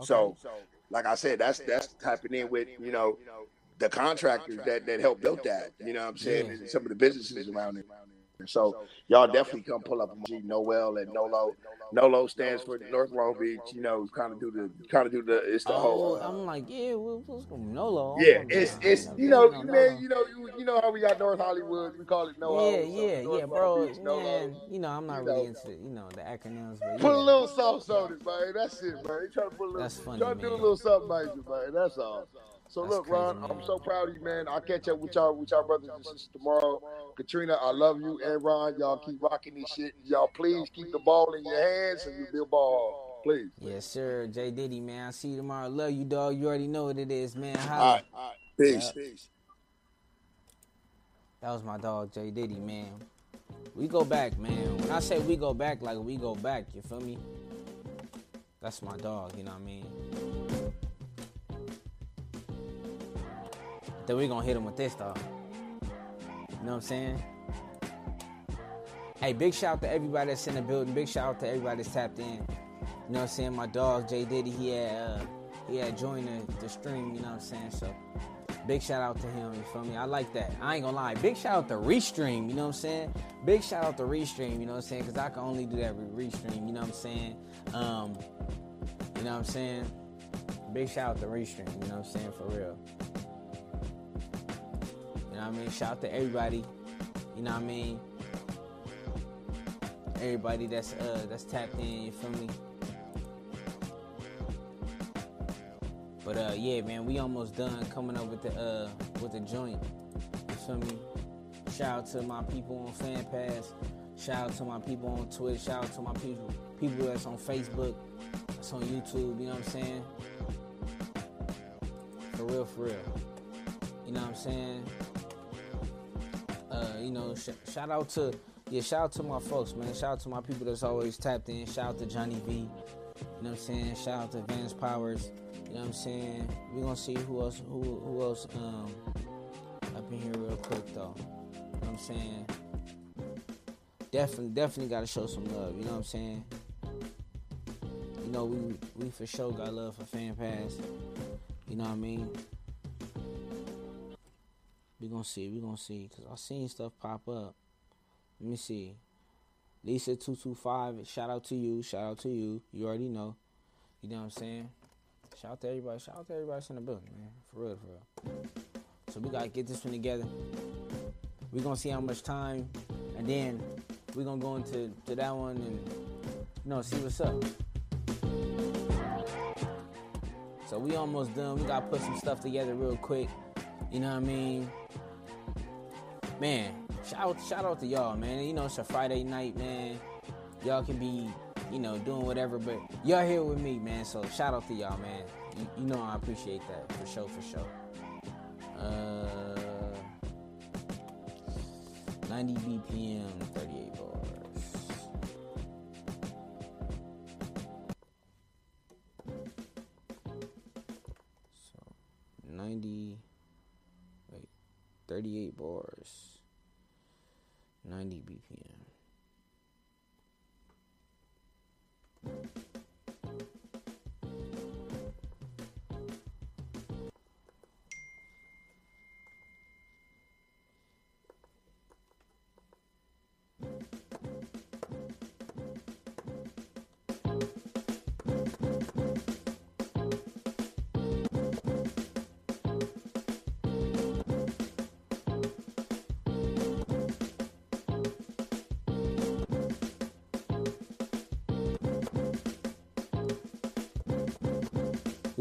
Speaker 4: So, like I said, that's that's tapping in with you know the contractors that that helped build that. You know what I'm saying?
Speaker 1: Yeah.
Speaker 4: And some of the businesses around it. So y'all definitely come pull up G Noel and Nolo. Nolo stands for North Long Beach. You know, kind of do the kind of do the it's the
Speaker 1: Oh,
Speaker 4: whole. uh,
Speaker 1: I'm like, yeah, well, what's going? Nolo?
Speaker 4: yeah,
Speaker 1: I'm
Speaker 4: it's
Speaker 1: like,
Speaker 4: it's you know man
Speaker 1: Nolo.
Speaker 4: you know you, you know how we got North Hollywood we call it NoHo.
Speaker 1: Yeah,
Speaker 4: so
Speaker 1: yeah,
Speaker 4: North
Speaker 1: yeah, bro.
Speaker 4: Beach,
Speaker 1: Man, you know, I'm not
Speaker 4: You
Speaker 1: really
Speaker 4: know.
Speaker 1: into you know the acronyms, but
Speaker 4: Put a little sauce on it, man. That's it, man. Try to put a little,
Speaker 1: That's funny,
Speaker 4: try to do a little something major, man. That's all. So
Speaker 1: That's
Speaker 4: look, Ron,
Speaker 1: man.
Speaker 4: I'm so proud of you, man. I'll catch up with y'all, with y'all brothers and sisters tomorrow. Katrina, I love you, and Ron, y'all keep rocking this shit. Y'all please keep the ball in your hands and you be a ball, please.
Speaker 1: Yes, sir. J Diddy, man. I'll see you tomorrow. Love you, dog. You already know what it is, man.
Speaker 4: All
Speaker 1: Holla.
Speaker 4: right, peace. peace.
Speaker 1: That was my dog, J Diddy, man. We go back, man. When I say we go back, like we go back, you feel me? That's my dog, you know what I mean? Then we gonna hit him with this, dog. You know what I'm saying? Hey, big shout out to everybody that's in the building. Big shout out to everybody that's tapped in. You know what I'm saying? My dog, J Diddy, he had uh, he had joined the, the stream. You know what I'm saying? So Big shout out to him, you feel me? I like that. I ain't gonna lie. Big shout out to Restream, you know what I'm saying? Big shout out to Restream, you know what I'm saying? Because I can only do that with Restream, you know what I'm saying? Um, you know what I'm saying? Big shout out to Restream, you know what I'm saying? For real. Know what I mean? Shout out to everybody, you know what I mean? Everybody that's uh that's tapped in, you feel me? But uh, yeah, man, we almost done coming up with the uh with the joint. You feel me? Shout out to my people on Fan Pass. Shout out to my people on Twitch. Shout out to my people people that's on Facebook, that's on YouTube. You know what I'm saying? For real, for real. You know what I'm saying? Uh, you know, sh- shout out to yeah, shout out to my folks, man. Shout out to my people that's always tapped in. Shout out to Johnny V. You know what I'm saying? Shout out to Vance Powers. You know what I'm saying? We're gonna see who else who who else um up in here real quick though. You know what I'm saying? Definitely definitely gotta show some love, you know what I'm saying? You know we we for sure got love for fan pass. You know what I mean? We gonna see, we gonna see. Cause I seen stuff pop up. Let me see. Lisa two two five, shout out to you, shout out to you. You already know. You know what I'm saying? Shout out to everybody. Shout out to everybody in the building, man. For real, for real. So we gotta get this one together. We're gonna see how much time, and then we're gonna go into to that one and you know see what's up. So we almost done. We gotta put some stuff together real quick. You know what I mean? Man, shout out, shout out to y'all, man. You know it's a Friday night, man. Y'all can be you know, doing whatever, but y'all here with me, man. So shout out to y'all, man. You, you know I appreciate that for sure, for sure. Uh, 90 BPM, 38 bars. So 90, wait, 38 bars, 90 BPM.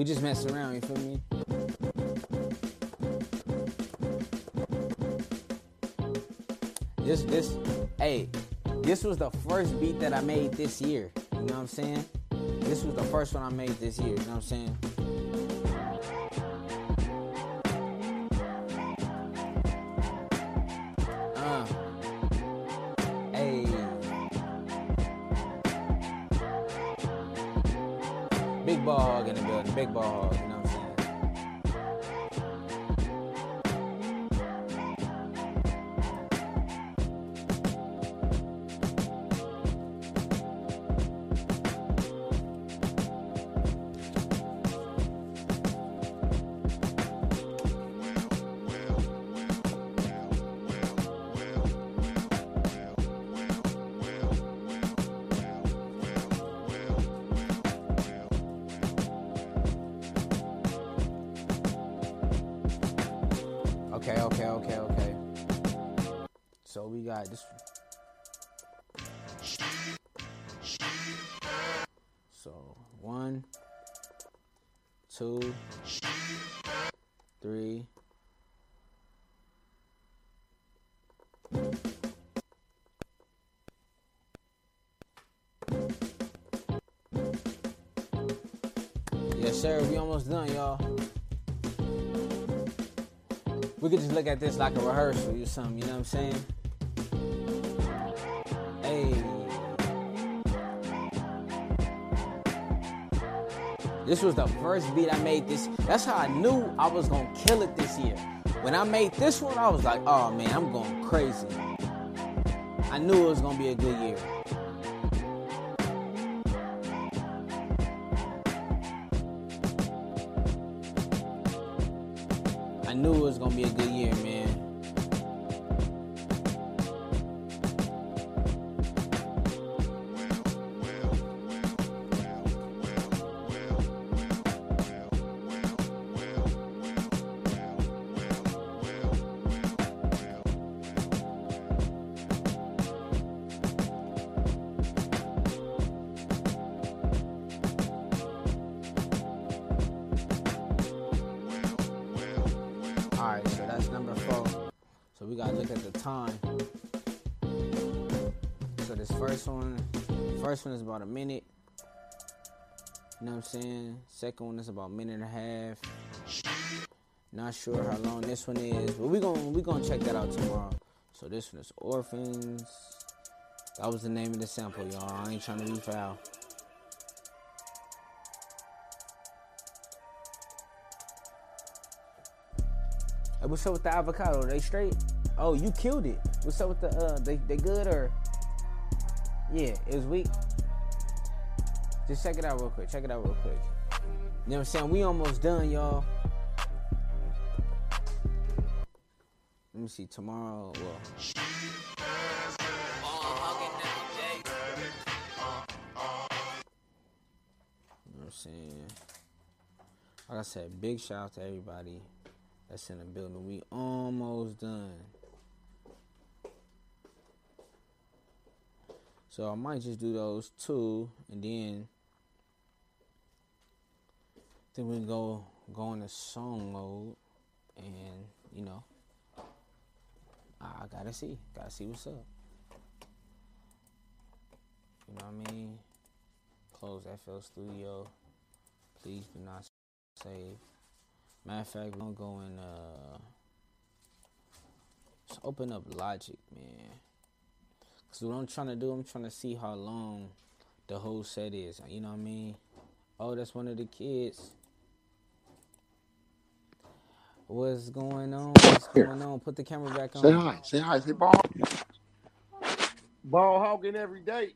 Speaker 1: We just messing around, you feel me? This, this, hey, this was the first beat that I made this year. You know what I'm saying? This was the first one I made this year. You know what I'm saying? Almost done, y'all. We could just look at this like a rehearsal or something. You know what I'm saying? Hey. This was the first beat I made this. That's how I knew I was gonna kill it this year. When I made this one, I was like, oh man, I'm going crazy. I knew it was gonna be a good year. We gotta look at the time. So this first one, first one is about a minute. You know what I'm saying? Second one is about a minute and a half. Not sure how long this one is, but we gonna we gonna check that out tomorrow. So this one is Orphans. That was the name of the sample, y'all. I ain't trying to be foul. Hey, what's up with the avocado? They straight? Oh, you killed it. What's up with the uh they they good or Yeah, it was weak. Just check it out real quick. Check it out real quick. You know what I'm saying? We almost done, y'all. Let me see tomorrow. Well, saying? Like I said, big shout out to everybody that's in the building. We almost done. So I might just do those two, and then then we can go go into song mode, and you know, I gotta see, gotta see what's up. You know what I mean? Close FL Studio. Please do not save. Matter of fact, we're gonna go and uh, just open up Logic, man. Cause what I'm trying to do, I'm trying to see how long the whole set is. You know what I mean? Oh, that's one of the kids. What's going on? What's going on? Put the camera back on.
Speaker 4: Say hi. Say hi. Say ball. Ball hogging every day.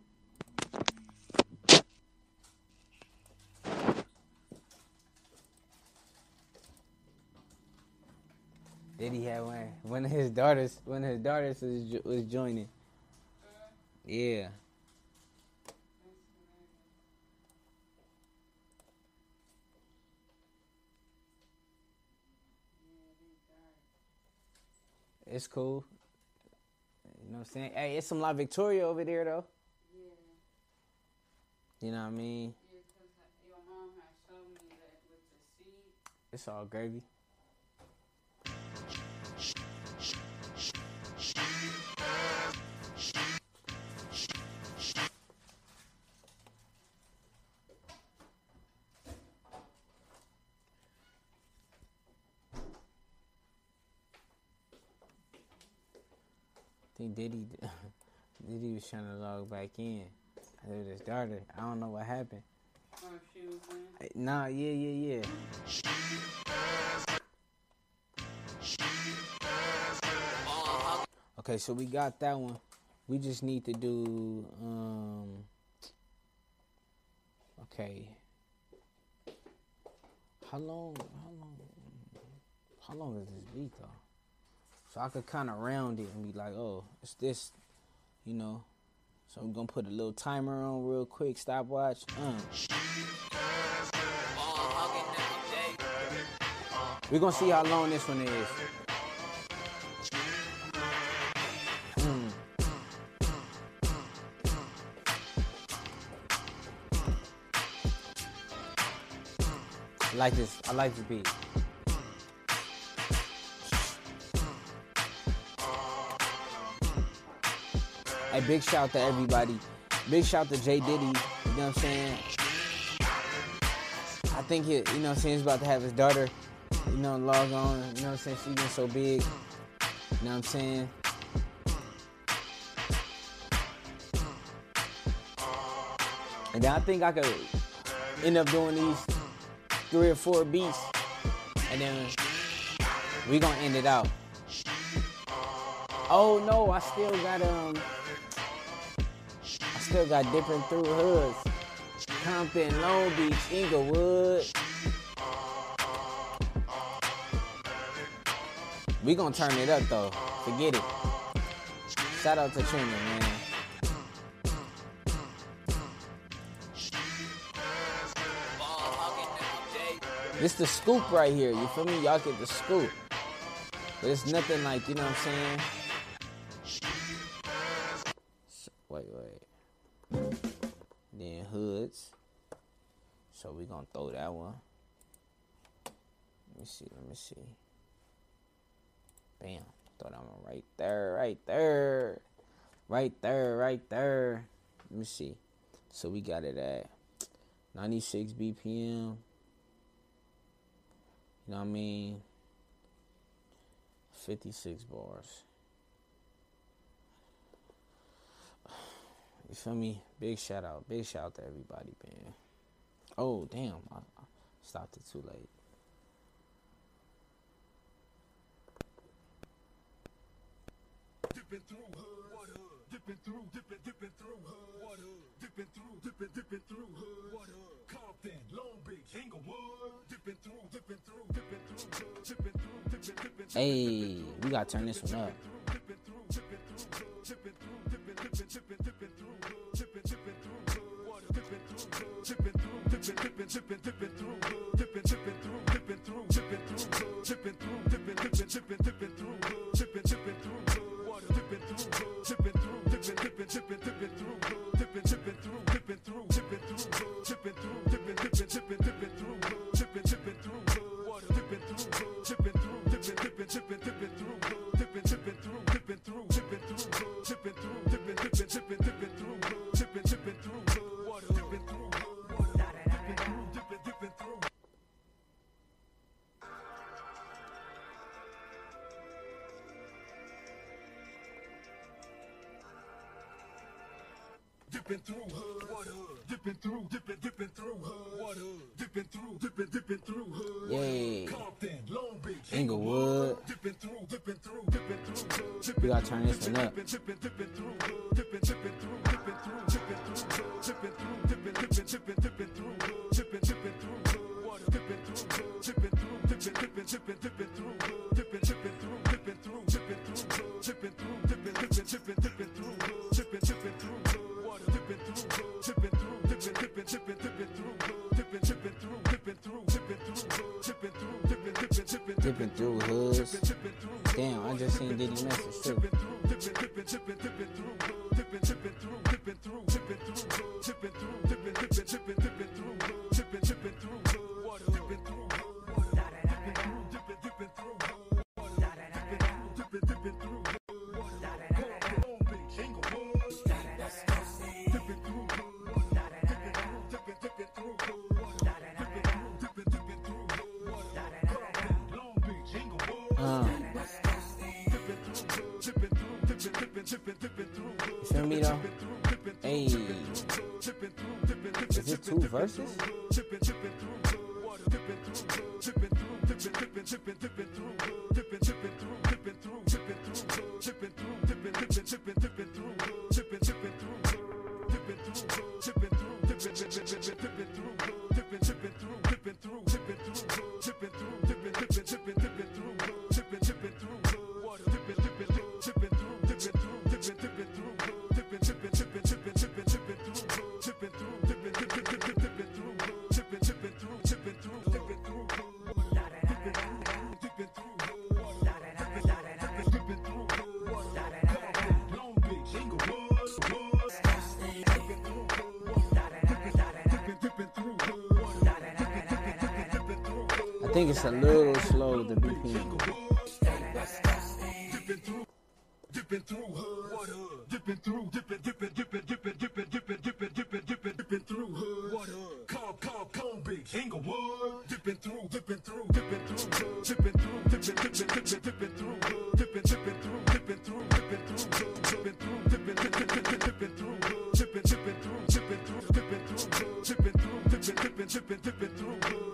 Speaker 1: Did he have one? One of his daughters. One of his daughters was, was joining. Yeah. It's cool. You know what I'm saying? Hey, it's some La Victoria over there though. You know what I mean?
Speaker 3: Yeah, 'cause uh, your mom had showed me that with the seed.
Speaker 1: It's all gravy. I think Diddy, Diddy was trying to log back in. With his daughter. I don't know what happened.
Speaker 3: Or she was in.
Speaker 1: Eh, Nah, yeah, yeah, yeah. Okay, so we got that one. We just need to do um Okay. How long how long how long is this beat though? So I could kind of round it and be like, oh, it's this, you know. So I'm gonna put a little timer on real quick, stopwatch. Uh. We're gonna see how long this one is. Mm. I like this. I like the beat. Big shout to everybody. Big shout to Jay Diddy. You know what I'm saying? I think he, you know what I'm saying, he's about to have his daughter, you know, log on. You know what I'm saying? She's been so big. You know what I'm saying? And then I think I could end up doing these three or four beats. And then we gonna end it out. Oh no, I still got um Got dipping through hoods. Compton, Long Beach, Inglewood. We gonna turn it up though. Forget it. Shout out to Trina, man. This the scoop right here. You feel me? Y'all get the scoop. But it's nothing like, you know what I'm saying? Hoods. So we're gonna throw that one. Let me see, let me see. Bam. Throw that one right there, right there. Right there, right there. Let me see. So we got it at 96 BPM. You know what I mean? 56 bars. You feel me? Big shout out. Big shout out to everybody, man. Oh, damn. I, I stopped it too late.
Speaker 5: dipping through hood. Dipping through, dipping, dipping through hood. Dipping through, dipping, dipping through hood. Compton, Long Beach, Inglewood. Dipping through, dipping through, dipping through hood. Dipping through, dipping, dipping.
Speaker 1: Hey, we gotta turn this one up.
Speaker 5: Dipping through, dipping through. Dipping through, dipping, dipping through dipping, dipping, dipping, through. Dipping, dipping through, dipping through, dipping through. Dipping through, dipping, dipping, dipping, dipping through. Dipping, dipping through hood? Dipping through. Dipping through, dipping, dipping, dipping, dipping through Dipping through, dipping, dipping through hood. What hood? Dipping through, dipping, dipping through hood.
Speaker 1: Yay.
Speaker 5: Compton, Long Beach,
Speaker 1: Inglewood.
Speaker 5: Dipping through, dipping through, dipping through hood.
Speaker 1: We gotta turn this one up.
Speaker 5: dipping, dipping, dipping through hood. Dipping, dipping through, dipping through, dipping through hood. Dipping through, dipping, dipping, dipping, dipping through hood. Dipping, through
Speaker 1: hoods. Damn, I just seen Diddy message too. A little slow the BPM.
Speaker 5: dipping through dipping through, dipping, dipping, dipping, dipping, dipping, dipping, dipping, dipping, dipping, through hood. Inglewood, dipping through, dipping through, dipping through, dipping through, dipping, dipping, dipping, dipping through hood, dipping, dipping through, dipping through, dipping through, dipping through, dipping, dipping, dipping, dipping through hood, dipping, dipping through, dipping through, dipping through, dipping through, dipping, dipping, dipping, dipping through hood,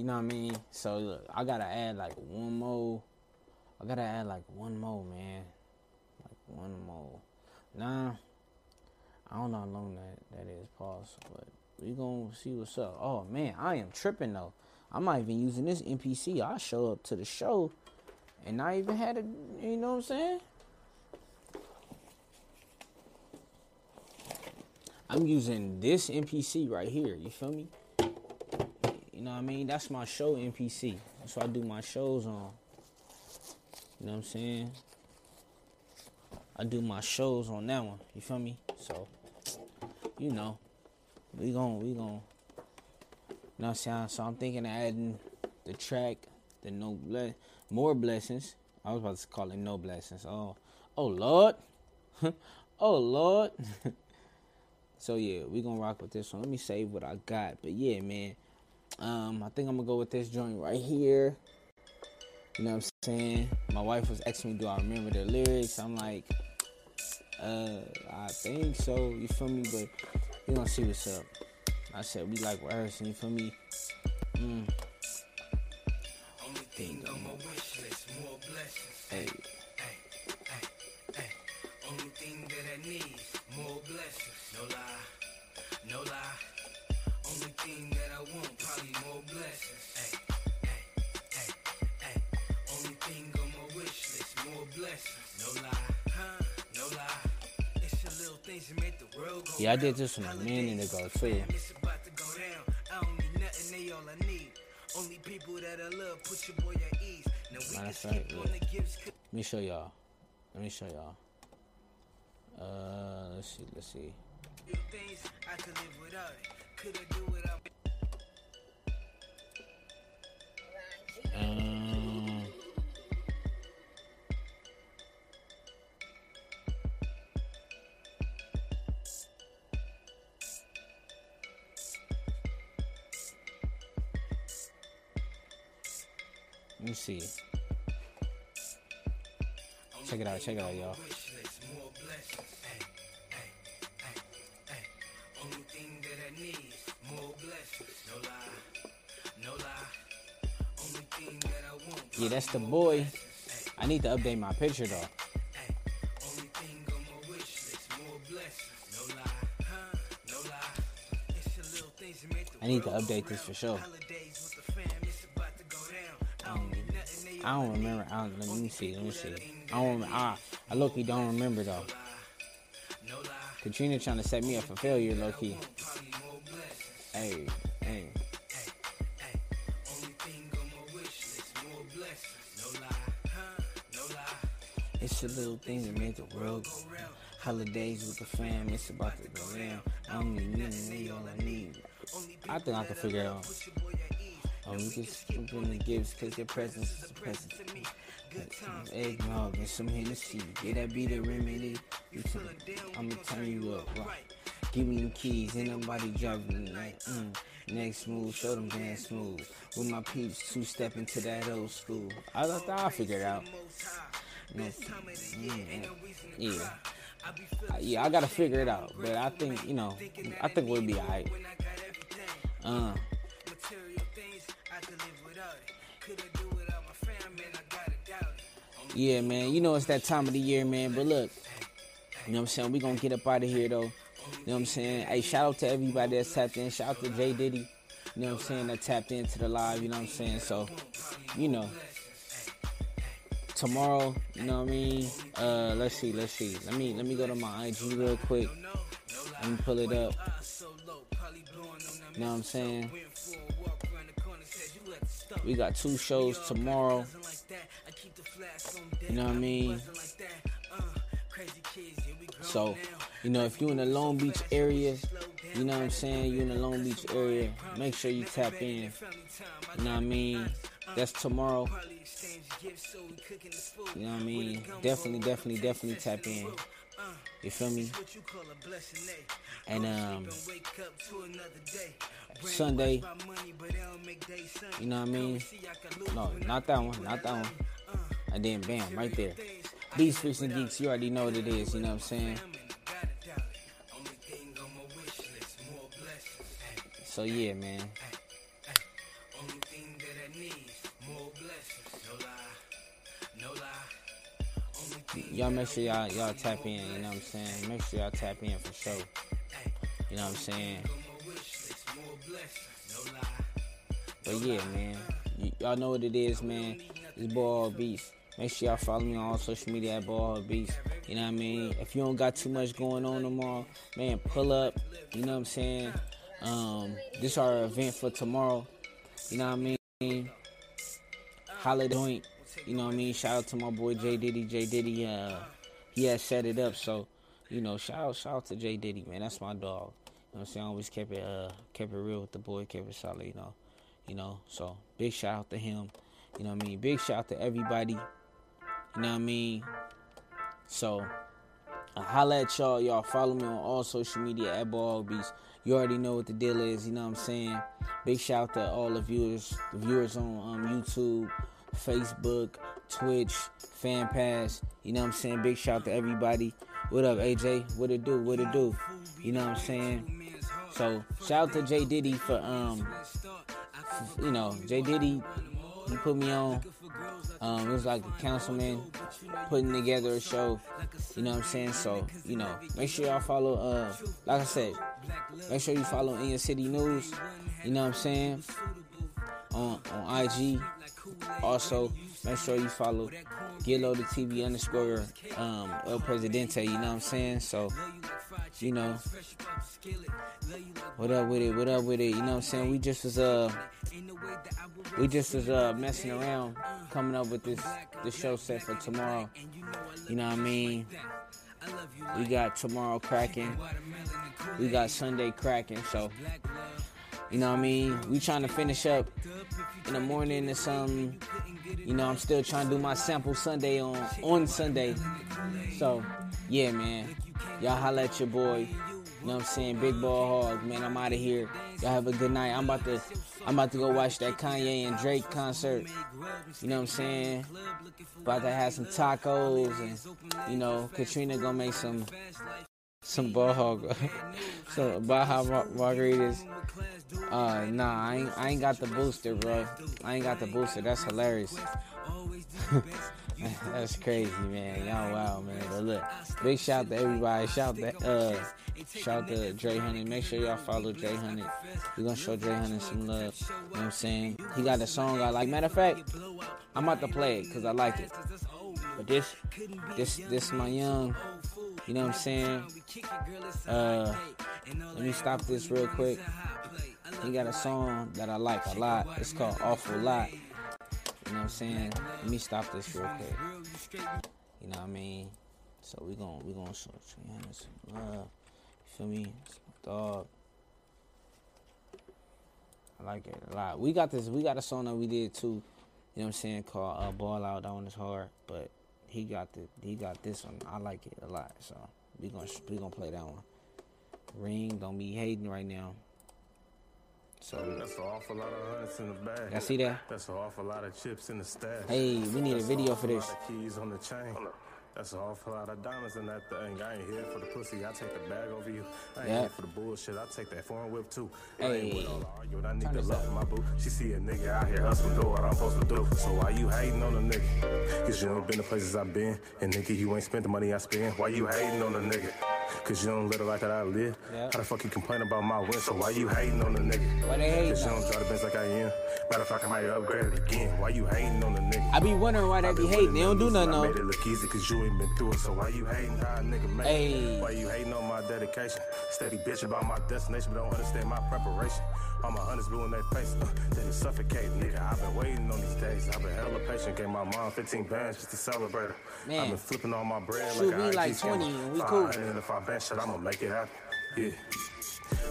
Speaker 1: you know what I mean. So look, I gotta add like one more. I gotta add like one more, man. Like one more. Nah, I don't know how long that that is. Pause, but we gonna see what's up. Oh man, I am tripping though. I'm not even using this MPC. I show up to the show, and I even had a. You know what I'm saying? I'm using this MPC right here. You feel me? You know what I mean? That's my show MPC. That's what I do my shows on. You know what I'm saying? I do my shows on that one. You feel me? So, you know, we gon' we gon' you know what I'm saying? So I'm thinking of adding the track, the no ble- more blessings. I was about to call it no blessings. Oh, oh Lord, oh Lord. so yeah, we gonna rock with this one. Let me save what I got. But yeah, man. Um, I think I'm gonna go with this joint right here. You know what I'm saying? My wife was asking me, do I remember the lyrics? I'm like, uh, I think so. You feel me? But we gonna see what's up. I said we like rehearsing. You feel me? Mm.
Speaker 2: Only thing on my wish list, more blessings.
Speaker 1: Hey,
Speaker 2: Hey, hey, hey. Only thing that I need, more blessings. No lie, no lie. Only thing that I want, probably more blessings. Hey, hey, hey, hey. Only thing on my wish list, more blessings. No lie, huh? No lie. It's the little things that make the world go
Speaker 1: Yeah, I did this one a
Speaker 2: Holidays
Speaker 1: minute ago,
Speaker 2: with the
Speaker 1: too.
Speaker 2: fam, It's about to go down. I don't need nothing, they all I need. Only people that I love, put your boy at ease. Now we
Speaker 1: Matter
Speaker 2: can
Speaker 1: of
Speaker 2: skip on the gifts.
Speaker 1: let me show y'all. Let me show y'all. Uh, let's see, let's see.
Speaker 2: Few things I could live without it. Could I do without
Speaker 1: Um, let me see. Check it out, check it out, y'all. Yeah, that's the boy. I need to update my picture though. I need to update this for sure.
Speaker 2: Um, I don't
Speaker 1: remember. I don't, let me see. Let me see. I don't. I, I low don't remember though. Katrina trying to set me up for failure, low key. It's the little things that make the world go round. Holidays with the fam, it's about to go down. I don't need they all I need. I think I can figure it out.
Speaker 2: Put your boy at ease.
Speaker 1: Oh, we just open the gifts cause your presence is a present to me. Some eggnog and some Hennessy. Yeah, that be the remedy. You me, I'ma turn you up, right? Give me them keys, ain't nobody driving tonight. Mm. Next move, show them dance smooth. With my peeps, two step into that old school. I thought I'll figure it out. Mm, yeah. Uh, Yeah, I gotta figure it out. But I think, you know, I think we'll be alright. Uh,
Speaker 2: Material things, I could live without it. Could I do without my fam, man? I gotta doubt it.
Speaker 1: yeah, man. You know it's that time of the year, man. But look, you know what I'm saying? We gonna get up out of here though. You know what I'm saying? Hey, shout out to everybody that's tapped in. Shout out to Jay Diddy. You know what I'm saying? That tapped into the live. You know what I'm saying? So, you know, tomorrow. You know what I mean? Uh, let's see. Let's see. Let me let me go to my IG real quick. Let me pull it up. You know what I'm saying? We got two shows tomorrow. You know what I mean? So, you know, if you're in the Long Beach area, you know what I'm saying? You're in the Long Beach area, make sure you tap in. You know what I mean? That's tomorrow. You know what I mean? Definitely, definitely, definitely tap in. You feel me? And um Sunday, you know what I mean? No, not that one, not that one. And then bam, right there. These freaks and geeks, you already know what it is, you know what I'm saying? So yeah, man. Y'all make sure y'all y'all tap in, you know what I'm saying? Make sure y'all tap in for sure. You know what I'm saying? But yeah, man. Y- y'all know what it is, man. It's Ball Beats. Make sure y'all follow me on all social media at Ball Beats. You know what I mean? If you don't got too much going on tomorrow, man, pull up. You know what I'm saying? Um, this our event for tomorrow. You know what I mean? Holiday joint. You know what I mean? Shout out to my boy J Diddy. J Diddy, uh, he has set it up. So, you know, shout out, shout out to J Diddy, man. That's my dog. You know I'm saying? I always kept it, uh, kept it real with the boy, kept it solid. You know, you know. So big shout out to him. You know what I mean? Big shout out to everybody. You know what I mean? So, I holla at y'all. Y'all follow me on all social media at Ball Beats. You already know what the deal is. You know what I'm saying? Big shout out to all the viewers, the viewers on um, YouTube, Facebook, Twitch, Fan Pass. You know what I'm saying? Big shout out to everybody. What up, AJ? What it do? What it do? You know what I'm saying? So shout out to J Diddy for um, you know, J Diddy. He put me on. Um, it was like a councilman putting together a show. You know what I'm saying? So, you know, make sure y'all follow, uh, like I said, make sure you follow In Your City News. You know what I'm saying? On, on IG. Also, make sure you follow Get the TV underscore um, El Presidente. You know what I'm saying? So, you know, what up with it? What up with it? You know what I'm saying? We just was, uh, we just was uh messing around coming up with this this show set for tomorrow you know what i mean we got tomorrow cracking we got sunday cracking so you know what i mean we trying to finish up in the morning or something you know i'm still trying to do my sample sunday on on sunday so yeah man y'all holla at your boy you know what I'm saying? Big ball hog, man. I'm out of here. Y'all have a good night. I'm about to I'm about to go watch that Kanye and Drake concert. You know what I'm saying? About to have some tacos and you know, Katrina gonna make some some ball hog so Baja mar- margaritas. Uh nah, I ain't I ain't got the booster, bro. I ain't got the booster. That's hilarious. That's crazy, man. Y'all wow, man. But look, big shout to everybody. Shout to uh shout to Dre Honey. Make sure y'all follow Dre Honey. We're gonna show Dre Honey some love. You know what I'm saying? He got a song I like. Matter of fact, I'm about to play it because I like it. But this this this my young, you know what I'm saying? Uh let me stop this real quick. He got a song that I like a lot. It's called Awful Lot. You know what I'm saying? Let me stop this real quick. You know what I mean? So we gon' we gonna show Triana some love. You feel me? It's my dog. I like it a lot. We got this. We got a song that we did too. You know what I'm saying? Called uh, "Ball Out." That one is hard, but he got the he got this one. I like it a lot. So we gonna we gonna play that one. Ring, don't be hating right now. So
Speaker 6: That's an awful lot of hundreds in the bag.
Speaker 1: y'all see that?
Speaker 6: That's an awful lot of chips in the stash.
Speaker 1: Hey, we need a video for this.
Speaker 6: keys on the chain. That's an awful lot of diamonds in that thing. I ain't here for the pussy. I take the bag over you. I ain't here for the bullshit. I take that foreign whip too. I
Speaker 1: Hey.
Speaker 6: ain't with all the arguing. I need
Speaker 1: Turn
Speaker 6: the love for my boo. She see a nigga out here hustling, do what I'm supposed to do. So why you hating on a nigga? Cause you ain't been the places I've been. And nigga, you ain't spent the money I spend. Why you hating on a nigga? Cause you don't live the life that I live. How the fuck you complain about my win? So why you hating on a nigga?
Speaker 1: Why they hating
Speaker 6: Cause you don't drive the Benz like I am. Matter of fact, I might upgrade it again. Why you hating on a nigga?
Speaker 1: I be wondering why they be hating. They don't do nothing
Speaker 6: I
Speaker 1: though.
Speaker 6: made it look easy cause you ain't been through it. So why you hating how a nigga make
Speaker 1: Hey.
Speaker 6: Why you hating on my dedication? Steady bitch about my destination, but don't understand my preparation. All my hunters blue in their face, uh, they just suffocate, nigga. I've been waiting on these days. I've been hella patient. Gave my mom 15 bands just to celebrate her.
Speaker 1: Man.
Speaker 6: I've been flipping all my bread
Speaker 1: Shoot,
Speaker 6: like
Speaker 1: we like 20 and we cool.
Speaker 6: 500, And if I bet shit, I'ma make it happen. Yeah.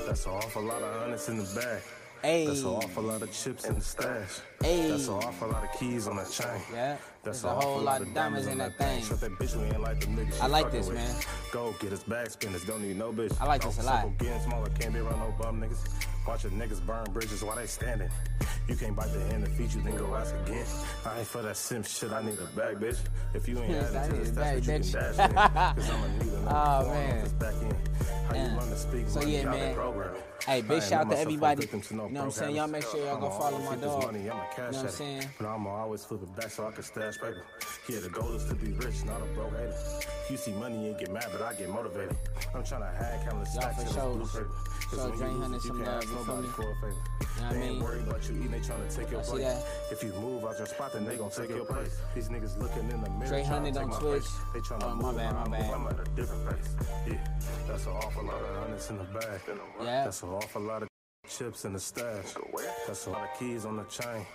Speaker 6: That's an awful lot of hundreds in the bag.
Speaker 1: Hey.
Speaker 6: That's an awful lot of chips in the stash.
Speaker 1: Hey.
Speaker 6: That's an awful lot of keys on that chain.
Speaker 1: Yeah.
Speaker 6: That's
Speaker 1: There's a whole lot of diamonds in that thing.
Speaker 6: Shut that bitch, we ain't like the niggas.
Speaker 1: I like this, man.
Speaker 6: Go get us bag spinners, don't need no bitch.
Speaker 1: I like this a lot.
Speaker 6: Getting smaller, can't be around no bum niggas. Watch your niggas burn bridges while they standing. You can't bite the hand that feed you, then go ask again. I ain't for that simp shit, I need a bag, bitch. If you ain't
Speaker 1: Yes,
Speaker 6: adding to this,
Speaker 1: a
Speaker 6: that's what you can dash in. Cause I'ma need another
Speaker 1: Oh, man.
Speaker 6: back end. How you learn to speak
Speaker 1: So, yeah, man.
Speaker 6: been programmed.
Speaker 1: Hey, big shout out to everybody. You know what I'm saying? Y'all make sure y'all go follow my dog.
Speaker 6: Money, I'ma cash
Speaker 1: You know what I'm
Speaker 6: at it.
Speaker 1: saying?
Speaker 6: But I'ma always flip it back so I can stash paper. Yeah, the goal is to be rich, not a broke hater. You see money, you ain't get mad, but I get motivated. I'm trying to have countless
Speaker 1: Y'all
Speaker 6: stacks
Speaker 1: for
Speaker 6: in this
Speaker 1: sure.
Speaker 6: blue paper. 'Cause
Speaker 1: Show
Speaker 6: when
Speaker 1: Dre
Speaker 6: you lose it, you
Speaker 1: some
Speaker 6: can't
Speaker 1: love,
Speaker 6: ask nobody
Speaker 1: me?
Speaker 6: for a favor.
Speaker 1: know what I
Speaker 6: They
Speaker 1: mean?
Speaker 6: ain't worried about you eating, they trying to take your
Speaker 1: Y'all
Speaker 6: place.
Speaker 1: that?
Speaker 6: If you move out your spot, then they gon' take your place. These niggas looking in the mirror,
Speaker 1: Dre
Speaker 6: trying to take my
Speaker 1: Twitch.
Speaker 6: place. They trying to
Speaker 1: Oh, my
Speaker 6: move
Speaker 1: bad, my
Speaker 6: how I move,
Speaker 1: bad.
Speaker 6: I'm at a different pace. Yeah, that's an awful lot of hundreds in the bag.
Speaker 1: Yeah.
Speaker 6: That's an awful lot of chips in the stash. That's a lot of keys on the chain.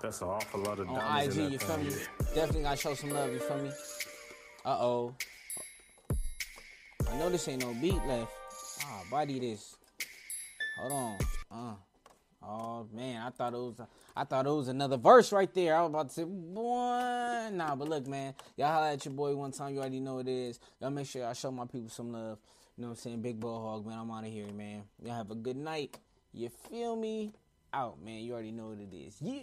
Speaker 6: That's an awful lot of
Speaker 1: On
Speaker 6: diamonds
Speaker 1: IG,
Speaker 6: in
Speaker 1: you feel me? Definitely gotta show some love, you feel me? Uh oh. I know this ain't no beat left. Ah, body this. Hold on. Uh. Oh man, I thought it was I thought it was another verse right there. I was about to say, boy, nah, but look, man, y'all holla at your boy one time. You already know what it is. Y'all make sure y'all show my people some love. You know what I'm saying? Big Bull hog, man. I'm out of here, man. Y'all have a good night. You feel me? Out, man. You already know what it is. Yeah.